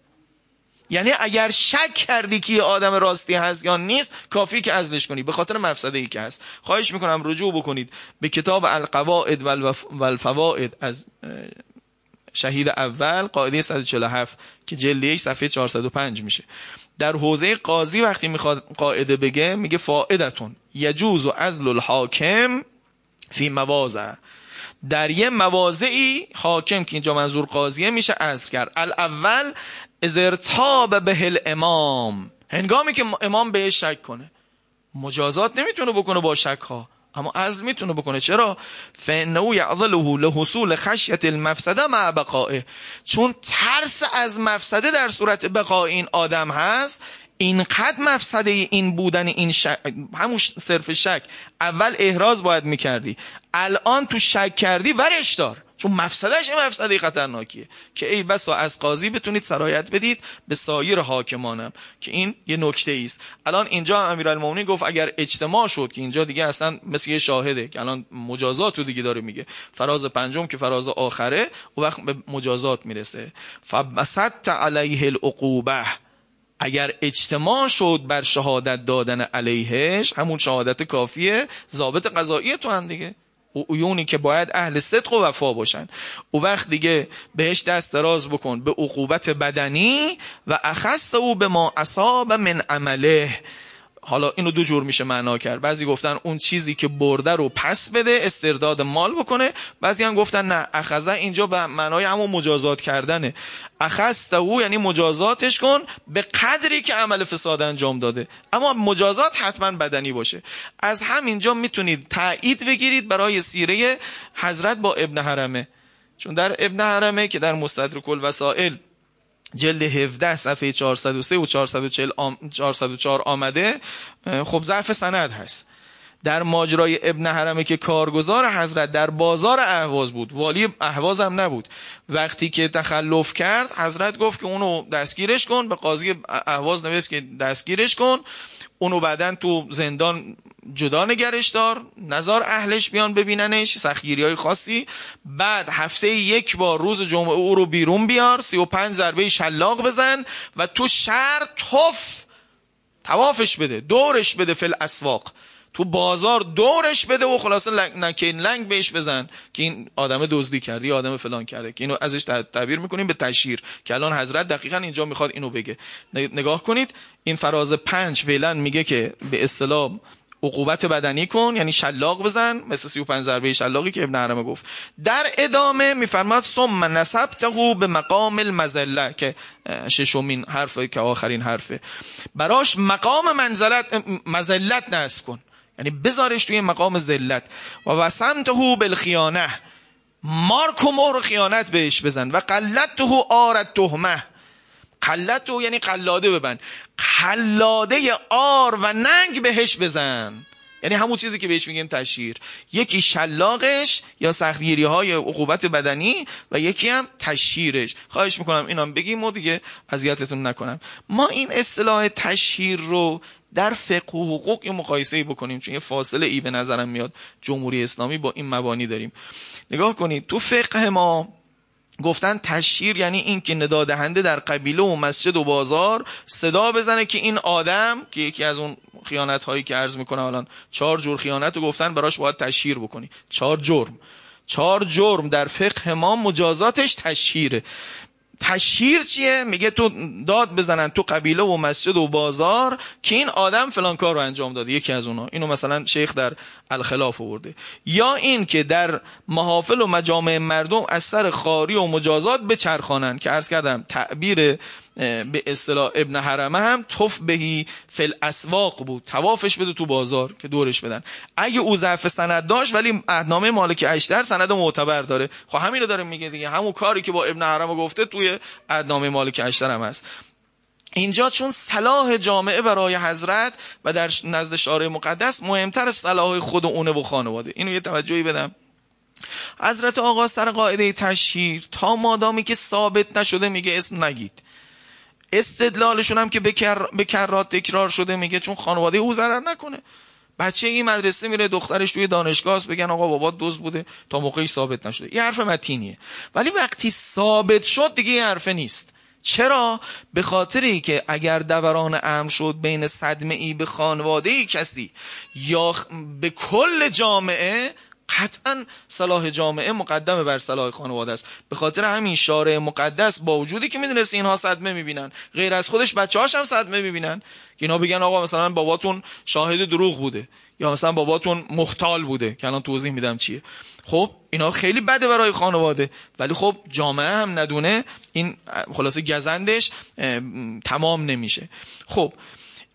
یعنی اگر شک کردی که آدم راستی هست یا نیست کافی که ازلش کنی. به خاطر مفسده ای که هست. خواهش می‌کنم رجوع بکنید به کتاب القواعد والفوائد از شهید اول قاعده 147 که جلد 1 صفحه 405 میشه. در حوزه قاضی وقتی می‌خواد قاعده بگه میگه فائدتون یجوز و ازل الحاکم فی موازه در یه مواضعی حاکم که اینجا منظور قاضیه میشه ازل کرد. الاول ازرتاب به الامام. هنگامی که امام بهش شک کنه مجازات نمی‌تونه بکنه با شک ها اما ازل می‌تونه بکنه. چرا؟ فانه یعضله لحصول خشیت المفسده مع بقائه. چون ترس از مفسده در صورت بقای این آدم هست اینقدر مفسده این بودن این شک همون صرف شک اول احراز باید می‌کردی. الان تو شک کردی ورش دار. چون مفسدش این مفسده خطرناکیه که ای بسا از قاضی بتونید سرایت بدید به سایر حاکمانم که این یه نکته است. الان اینجا امیرالمومنین گفت اگر اجتماع شد که اینجا دیگه اصلا مثل یه شاهده که الان مجازات رو دیگه داره میگه. فراز پنجم که فراز آخره و وقت به مجازات می‌رسه. فبسط علیه العقوبه. اگر اجتماع شد بر شهادت دادن علیهش همون شهادت کافیه ضابط قضایی تو هم دیگه. عیونی که باید اهل صدق و وفا باشن. او وقت دیگه بهش دست دراز بکن. به عقوبت بدنی و اخست او به ما اصاب من عمله. حالا اینو دو جور میشه معنا کرد. بعضی گفتن اون چیزی که برده رو پس بده استرداد مال بکنه. بعضی هم گفتن نه اخذه اینجا به معنای همون مجازات کردنه. اخذت او یعنی مجازاتش کن به قدری که عمل فساد انجام داده. اما مجازات حتما بدنی باشه. از همینجا می‌تونید تایید بگیرید برای سیره حضرت با ابن حرمه. چون در ابن حرمه که در مستدرک الوسائل جلد 17 صفحه 403 و 440 404 آمده خب ضعف سند هست. در ماجرای ابن حرمه که کارگزار حضرت در بازار اهواز بود والی اهواز هم نبود. وقتی که تخلف کرد حضرت گفت که اونو دستگیرش کن به قاضی اهواز نویست که دستگیرش کن. اونو بعدا تو زندان جدا نگرش دار نظار اهلش بیان ببیننش سختگیری های خاصی. بعد هفته یک بار روز جمعه او رو بیرون بیار سی و پنج ضربه شلاق بزن و تو شهر توف توافش بده دورش بده فل اسواق تو بازار دورش بده و خلاصه نکین لنگ بهش بزن که این آدم دزدی کرده یا آدم فلان کرده که اینو ازش تعبیر می‌کنیم به تشهیر که الان حضرت دقیقا اینجا می‌خواد اینو بگه. نگاه کنید این فراز پنج فعلا میگه که به اصطلاح عقوبت بدنی کن یعنی شلاق بزن مثل 35 ضربه شلاقی که ابن حرمه گفت. در ادامه میفرماد ثم نسبته به مقام المزله که ششمین حرفه که آخرین حرفه. براش مقام منزلت مزلت نصب کن. یعنی بذارش توی مقام ذلت. و وسمته بالخیانه. مارک و مهر خیانت بهش بزن. و قلته آرد تهمه قلت یعنی قلاده ببند. قلاده آر و ننگ بهش بزن. یعنی همون چیزی که بهش میگیم تشهیر. یکی شلاقش یا سختگیری های عقوبت بدنی و یکی هم تشهیرش. خواهش می‌کنم اینم بگیم و دیگه اذیتتون نکنم. ما این اصطلاح تشهیر رو در فقه و حقوق یه مقایسه بکنیم چون یه فاصله ای به نظرم میاد. جمهوری اسلامی با این مبانی داریم. نگاه کنید تو فقه ما گفتن تشهیر یعنی این که ندادهنده در قبیله و مسجد و بازار صدا بزنه که این آدم که یکی از اون خیانت هایی که عرض می‌کنه الان چهار جور خیانت رو گفتن براش باید تشهیر بکنی. چهار جرم. چهار جرم در فقه ما مجازاتش تشهیره تشهیر چیه میگه تو داد بزنن تو قبیله و مسجد و بازار که این آدم فلان کار رو انجام داده یکی از اونا. اینو مثلا شیخ در الخلاف آورده. یا این که در محافل و مجامع مردم از سر خاری و مجازات بچرخانن که عرض کردم تعبیر به اصطلاح ابن حرمه هم توف بهی فل اسواق بود. توافش بده تو بازار که دورش بدن. اگه او ضعف سند داشت ولی اهنامه مالک اشتر سند معتبر داره. خب همین رو داره میگه دیگه. همون کاری که با ابن حرمه گفته توی اهنامه مالک اشتر هم هست. اینجا چون صلاح جامعه برای حضرت و در نزد شارع مقدس مهمتر صلاح خود و اونه و خانواده. اینو یه توجهی بدم. حضرت آقا سر قاعده تشهیر تا مادامی که ثابت نشده میگه اسم نگید. استدلالشون هم که به کرات تکرار شده میگه چون خانواده او ضرر نکنه. بچه این مدرسه میره دخترش توی دانشگاه بگن آقا بابا دوز بوده تا موقعی ثابت نشده. این حرف متینیه. ولی وقتی ثابت شد دیگه این حرف نیست. چرا؟ به خاطری که اگر دوران امر شد بین صدمه ای به خانواده ای کسی یا به کل جامعه قطعا صلاح جامعه مقدمه بر صلاح خانواده است. به خاطر همین شارع مقدس با وجودی که می‌دونست اینها صدمه می‌بینن. غیر از خودش بچه هاش هم صدمه می‌بینن. که اینا بگن آقا مثلا باباتون شاهد دروغ بوده یا مثلا باباتون مختال بوده که الان توضیح میدم چیه. خب اینا خیلی بده برای خانواده. ولی خب جامعه هم ندونه این خلاصه گزندش تمام نمیشه. خب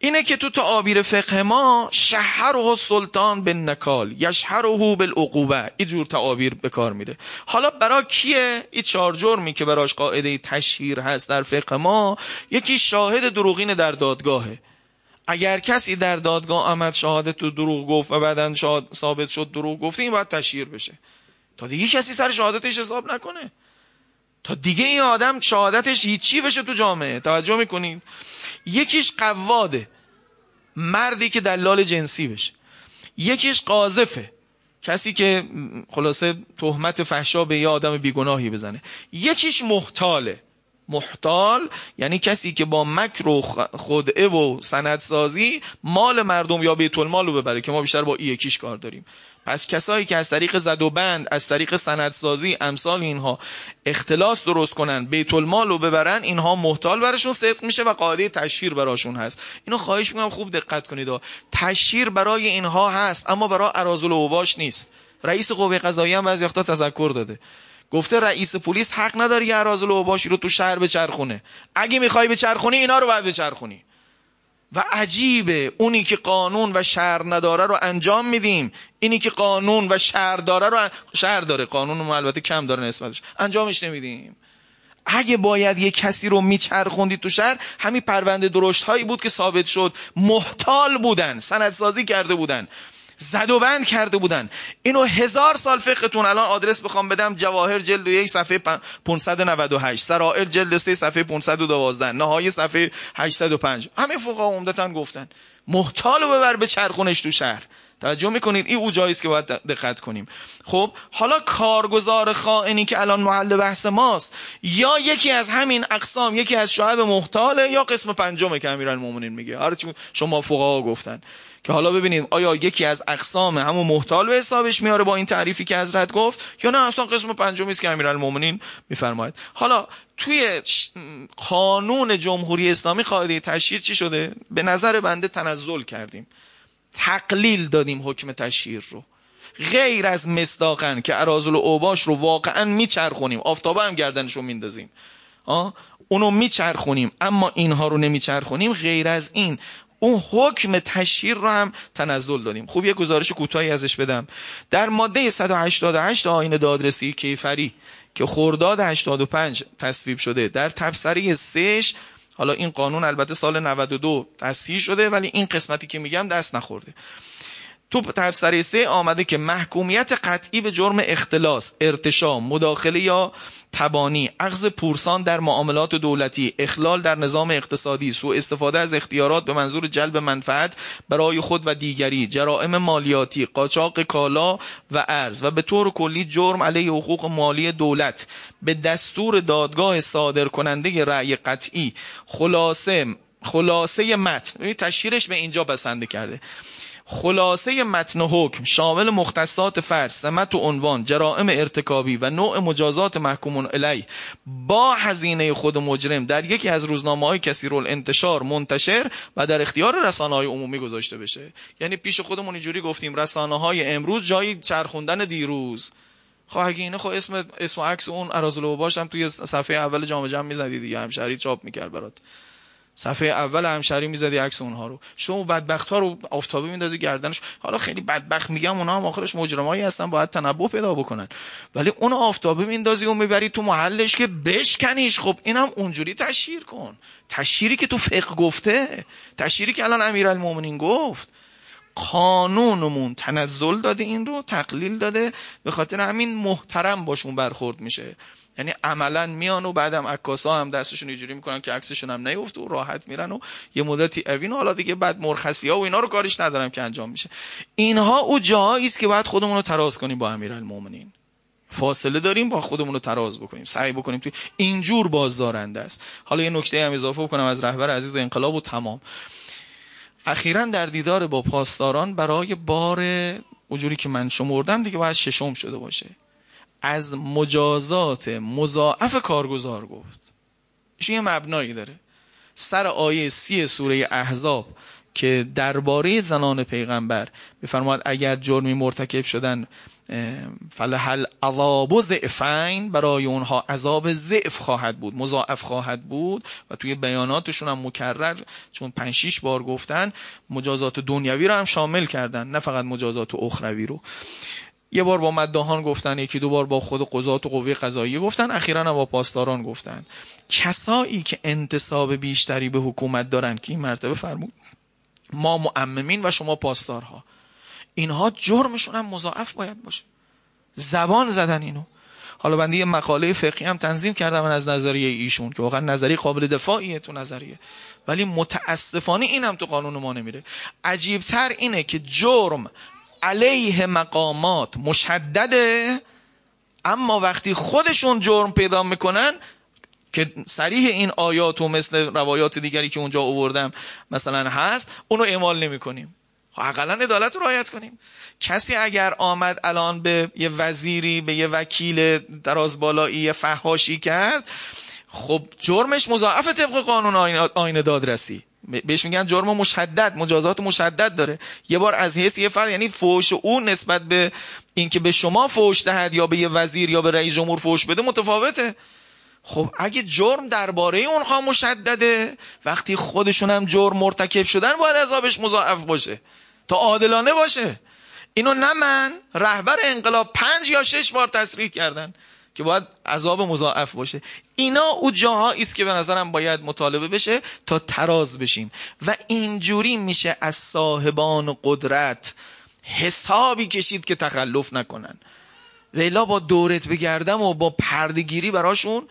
اینه که تو تعابیر فقه ما شهره سلطان به نکال یشهره بالعقوبه. این جور تعابیر به کار میره. حالا برا کیه؟ این چهار جرمی که براش قاعده تشهیر هست در فقه ما یکی شاهد دروغین در دادگاهه. اگر کسی در دادگاه آمد شهادت تو دروغ گفت و بعدا ثابت شد دروغ گفته این باید تشهیر بشه. تا دیگه کسی سر شهادتش حساب نکنه. تا دیگه این آدم شهادتش هیچی بشه تو جامعه. توجه می‌کنید؟ یکیش قواده. مردی که دلال جنسی بشه. یکیش قاذفه. کسی که خلاصه تهمت فحشا به یه آدم بیگناهی بزنه. یکیش محتاله. محتال یعنی کسی که با مکر و خدعه و سندسازی مال مردم یا بیت المال رو ببره که ما بیشتر با ای یکیش کار داریم. پس کسایی که از طریق زد و بند از طریق سندسازی امثال اینها اختلاس درست کنن بیت المال رو ببرن اینها محتال براشون صدق میشه و قاعده تشهیر براشون هست. اینو خواهش می‌کنم خوب دقت کنید تشهیر برای اینها هست اما برای ارازل و اوباش نیست. رئیس قوه قضاییه هم بعضی تذکر داده. گفته رئیس پلیس حق نداری یه ارازل و اوباشی رو تو شهر بچرخونه. اگه می‌خوای بچرخونی اینا رو باید بچرخونی. و عجیبه. اونی که قانون و شهر نداره رو انجام میدیم. اینی که قانون و شهر داره رو شهر داره. قانون رو البته کم داره نسبتش. انجامش نمیدیم. اگه باید یه کسی رو میچرخوندی تو شهر همین پرونده درشت هایی بود که ثابت شد. محتال بودن. سندسازی کرده بودن. زد و بند کرده بودن. اینو هزار سال فقهتون الان آدرس بخوام بدم جواهر جلد یک صفحه 598 سرائر جلد سه صفحه 512 نهایی صفحه 805 همه فقها عمدتا گفتن محتال رو ببر به چرخونش تو شهر. توجه می‌کنید؟ این او جاییست که باید دقت کنیم. خب حالا کارگزار خائنی که الان محل بحث ماست یا یکی از همین اقسام یکی از شعب محتاله یا قسم پنجمه که امیرالمومنین میگه. هر شما فقها گفتن. که حالا ببینیم آیا یکی از اقسام همون محتال به حسابش میاره با این تعریفی که حضرت گفت یا نه اصلا قسم پنجمی است که امیرالمومنین میفرماید. حالا توی قانون جمهوری اسلامی قاعده تشهیر چی شده؟ به نظر بنده تنزل کردیم. تقلیل دادیم حکم تشهیر رو. غیر از مصداقن که ارازل و اوباش رو واقعا میچرخونیم. آفتابه هم گردنش رو میندازیم. اونو میچرخونیم. اما اینها رو نمیچرخونیم. غیر از این اون حکم تشهیر رو هم تنزل دادیم. خوب یه گزارش کوتاهی ازش بدم. در ماده 188 آین دادرسی کیفری که خرداد 85 تصویب شده در تبصره سش حالا این قانون البته سال 92 تصحیح شده ولی این قسمتی که میگم دست نخورده. تو تفسیر سه آمده که محکومیت قطعی به جرم اختلاس، ارتشا، مداخله یا تبانی، اخذ پورسان در معاملات دولتی، اخلال در نظام اقتصادی، سوء استفاده از اختیارات به منظور جلب منفعت برای خود و دیگری، جرائم مالیاتی، قاچاق کالا و ارز و به طور کلی جرم علیه حقوق مالی دولت. به دستور دادگاه صادر کننده رأی قطعی خلاصه خلاصه متن. تشهیرش به اینجا بسنده کرده. خلاصه متن حکم شامل مختصات فرض سمت و عنوان جرائم ارتکابی و نوع مجازات محکومون علی با هزینه خود مجرم در یکی از روزنامه های کثیر انتشار منتشر و در اختیار رسانه های عمومی گذاشته بشه. یعنی پیش خودمون اینجوری گفتیم رسانه های امروز جای چرخوندن دیروز. خب اگه اینه خب اسم اسم عکس اون ارازلو باشم توی صفحه اول جامعه جمع می‌زدی دیگه همشهری چاپ می‌کرد برات. صفحه اول همشری می‌زدی عکس اونها رو. شما بدبخت ها رو آفتابی میندازی گردنش. حالا خیلی بدبخت میگم اونها هم آخرش مجرمایی هستن باید تنبه پیدا بکنن. ولی اون آفتابی میندازی و می‌بری تو محلش که بشکنیش. خب اینم اونجوری تشهیر کن. تشهیری که تو فقه گفته. تشهیری که الان امیرالمومنین گفت. قانونمون تنزل داده این رو تقلیل داده. به خاطر همین محترم باشون برخورد میشه. یعنی عملا میان و بعدم عکاسا هم دستشون اینجوری می‌کنن که عکسشون هم نیفته و راحت میرن و یه مدتی اوین حالا دیگه بعد مرخصی ها و اینا رو کارش ندارم که انجام میشه. اینها او جایی است که باید خودمون رو تراز کنیم با امیرالمومنین. فاصله داریم با خودمون رو تراز بکنیم سعی بکنیم توی اینجور بازدارنده است. حالا یه نکته هم اضافه بکنم از رهبر عزیز انقلاب و تمام. اخیرا در دیدار با پاسداران برای بار اونجوری که من شمردم دیگه باید ششم شده باشه. از مجازات مضاعف کارگزار گفت. ایشون یه مبنایی داره. سر آیه سی سوره احزاب که درباره زنان پیغمبر بفرماد اگر جرمی مرتکب شدن فلحل عذاب ضعفین برای اونها عذاب ضعف خواهد بود مضاعف خواهد بود. و توی بیاناتشون هم مکرر چون پنج شیش بار گفتن مجازات دنیوی رو هم شامل کردن نه فقط مجازات اخروی رو. یه بار با مدهان گفتن یکی دو بار با خود قضات و قوه قضایی گفتن اخیرا هم با پاسداران گفتن. کسایی که انتصاب بیشتری به حکومت دارن که این مرتبه فرمود ما معممین و شما پاسدارها. اینها جرمشون هم مضاعف باید باشه. زبان زدن اینو. حالا بنده یه مقاله فقهی هم تنظیم کردم از نظریه ایشون که واقعا نظریه قابل دفاعیه تو نظریه. ولی متاسفانه اینم تو قانون ما نمیره. عجیبتر اینه که جرم علیه مقامات مشدده اما وقتی خودشون جرم پیدا می‌کنن که سریح این آیات و مثل روایات دیگری که اونجا آوردم مثلا هست اونو اعمال نمی کنیم خب اقلا عدالت رو رعایت کنیم. کسی اگر آمد الان به یه وزیری به یه وکیل دراز بالایی فحاشی کرد خب جرمش مضاعف طبق قانون آین دادرسی. بهش میگن جرم مشدد مجازات مشدد داره. یه بار از حیث یه فرد یعنی فوش او نسبت به اینکه به شما فوش دهد یا به یه وزیر یا به رئیس جمهور فوش بده متفاوته. خب اگه جرم درباره اونها مشدده وقتی خودشون هم جرم مرتکب شدن باید عذابش مضاعف باشه تا عادلانه باشه. اینو نه من رهبر انقلاب پنج یا شش بار تصریح کردن. که باید عذاب مضاعف باشه. اینا او جاهایی است که به نظرم باید مطالبه بشه تا تراز بشیم. و اینجوری میشه از صاحبان قدرت حسابی کشید که تخلف نکنن. ویلا با دورت بگردم و با پردگیری براشون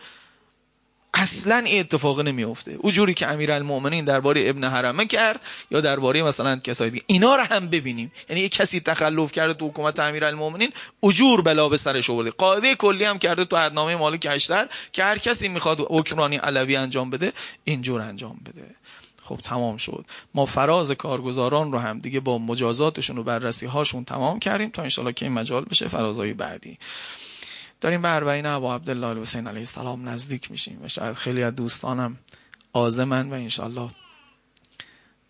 اصلا این اتفاق نمیفته او جوری که امیرالمومنین درباره ابن حرمه کرد یا درباره مثلا کسای دیگه. اینا رو هم ببینیم. یعنی یک کسی تخلف کرده تو حکومت امیرالمومنین اجور بلا به سرش آورده. قاعده کلی هم کرده تو عدنامه مالک اشتر که هر کسی می‌خواد حکمرانی علوی انجام بده اینجور انجام بده. خب تمام شد. ما فراز کارگزاران رو هم دیگه با مجازاتشون و بررسی هاشون تمام کردیم تا انشالله که این مجال بشه فرازهای بعدی. داریم به اربعین ابا عبدالله حسین علیه السلام نزدیک میشیم و شاید خیلی از دوستانم آزمن و انشالله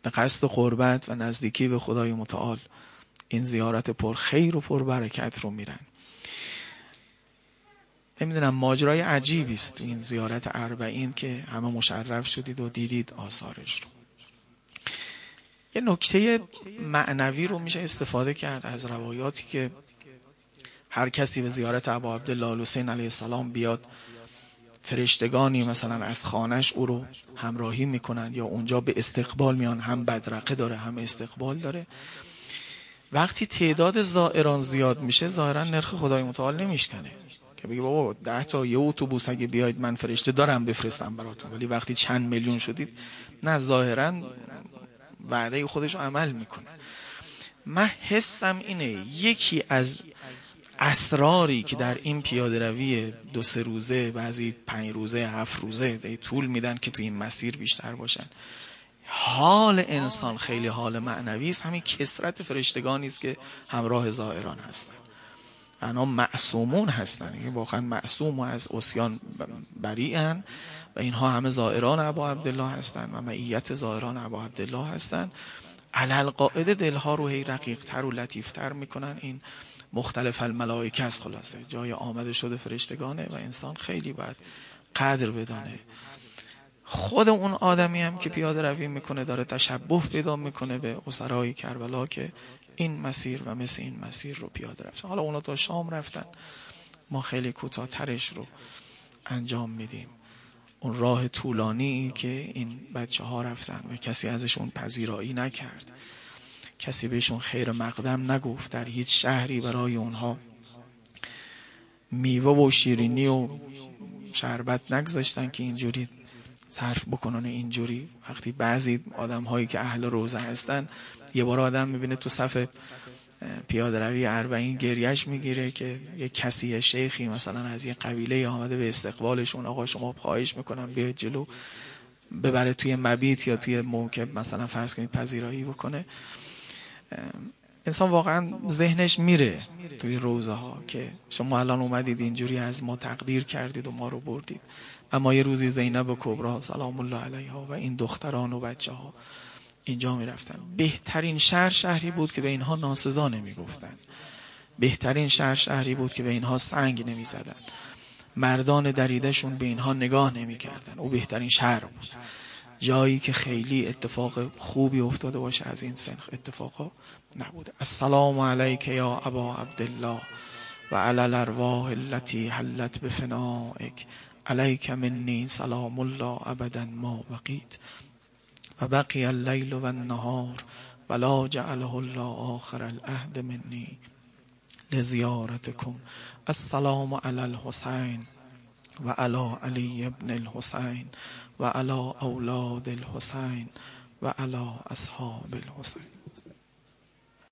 به قصد قربت و نزدیکی به خدای متعال این زیارت پر خیر و پر برکت رو میرن. نمی‌دونم ماجرای عجیبی است این زیارت اربعین که همه مشرف شدید و دیدید آثارش رو. یه نکته معنوی رو میشه استفاده کرد از روایاتی که هر کسی به زیارت ابا عبدالله حسین علیه السلام بیاد فرشتگانی مثلا از خانش او رو همراهی می‌کنن یا اونجا به استقبال میان هم بدرقه داره هم استقبال داره. وقتی تعداد زائران زیاد میشه ظاهرا نرخ خدای متعال نمیشکنه. که بگی بابا ده تا یه اتوبوس اگه بیاید من فرشته دارم بفرستم براتون. ولی وقتی چند میلیون شدید نه ظاهرا وعده خودش عمل می‌کنه. من حسم اینه یکی از اسراری که در این پیاده روی دو سه روزه بعضی پنج روزه هفت روزه طول میدن که تو این مسیر بیشتر باشن. حال انسان خیلی حال معنوی است. همین کسرت فرشتگانی است که همراه زائران هستن. انا معصومون هستن. این واقعا معصوم و از اسیان بریئن و اینها همه زائران ابا عبدالله هستن و معیت زائران ابا عبدالله هستن. علل قاعده دلها رو هی رقیق تر و لطیف تر می‌کنن. این مختلف الملائکه است. خلاصه جای آمده شده فرشتگانه و انسان خیلی باید قدر بدانه. خود اون آدمی هم که پیاده روی می‌کنه داره تشبه پیدا می‌کنه به اسرای کربلا که این مسیر و مثل این مسیر رو پیاده رفتن حالا اونا تا شام رفتن. ما خیلی کوتاهترش رو انجام میدیم. اون راه طولانی که این بچه ها رفتن و کسی ازشون پذیرایی نکرد. کسی بهشون خیر مقدم نگفت در هیچ شهری برای اونها. میوه و شیرینی و شربت نگذاشتن که اینجوری صرف بکنن اینجوری. وقتی بعضی آدم هایی که اهل روزه هستن یه بار آدم می‌بینه تو صف پیاده روی اربعین گریش می‌گیره که یه کسی یه شیخی مثلا از یه قبیله آمده به استقبالشون آقا شما خواهش می‌کنم بیاید جلو ببره توی مبیت یا توی موکب مثلا فرض کنید پذیرایی بکنه. انسان واقعا ذهنش میره توی روزه ها که شما الان اومدید اینجوری از ما تقدیر کردید و ما رو بردید. اما یه روزی زینب و کبرا سلام الله علیها و این دختران و بچه ها اینجا می‌رفتن. بهترین شهر شهری بود که به اینها ناسزا نمی‌گفتن. بهترین شهر شهری بود که به اینها سنگ نمی‌زدن. مردان دریدهشون به اینها نگاه نمی‌کردن. او بهترین شهر بود. جایی که خیلی اتفاق خوبی افتاده باشه از این سنخ اتفاقا نبوده. السلام علیک یا ابا عبدالله و علی الارواح التي حلت بفنائک. علیک منی سلام الله ابدا ما بقیت. و بقی اللیل و النهار ولا جعله الله آخر العهد منی لزیارتكم السلام علی الحسین و علی علی ابن الحسین. و علی اولاد الحسین و علی اصحاب الحسین.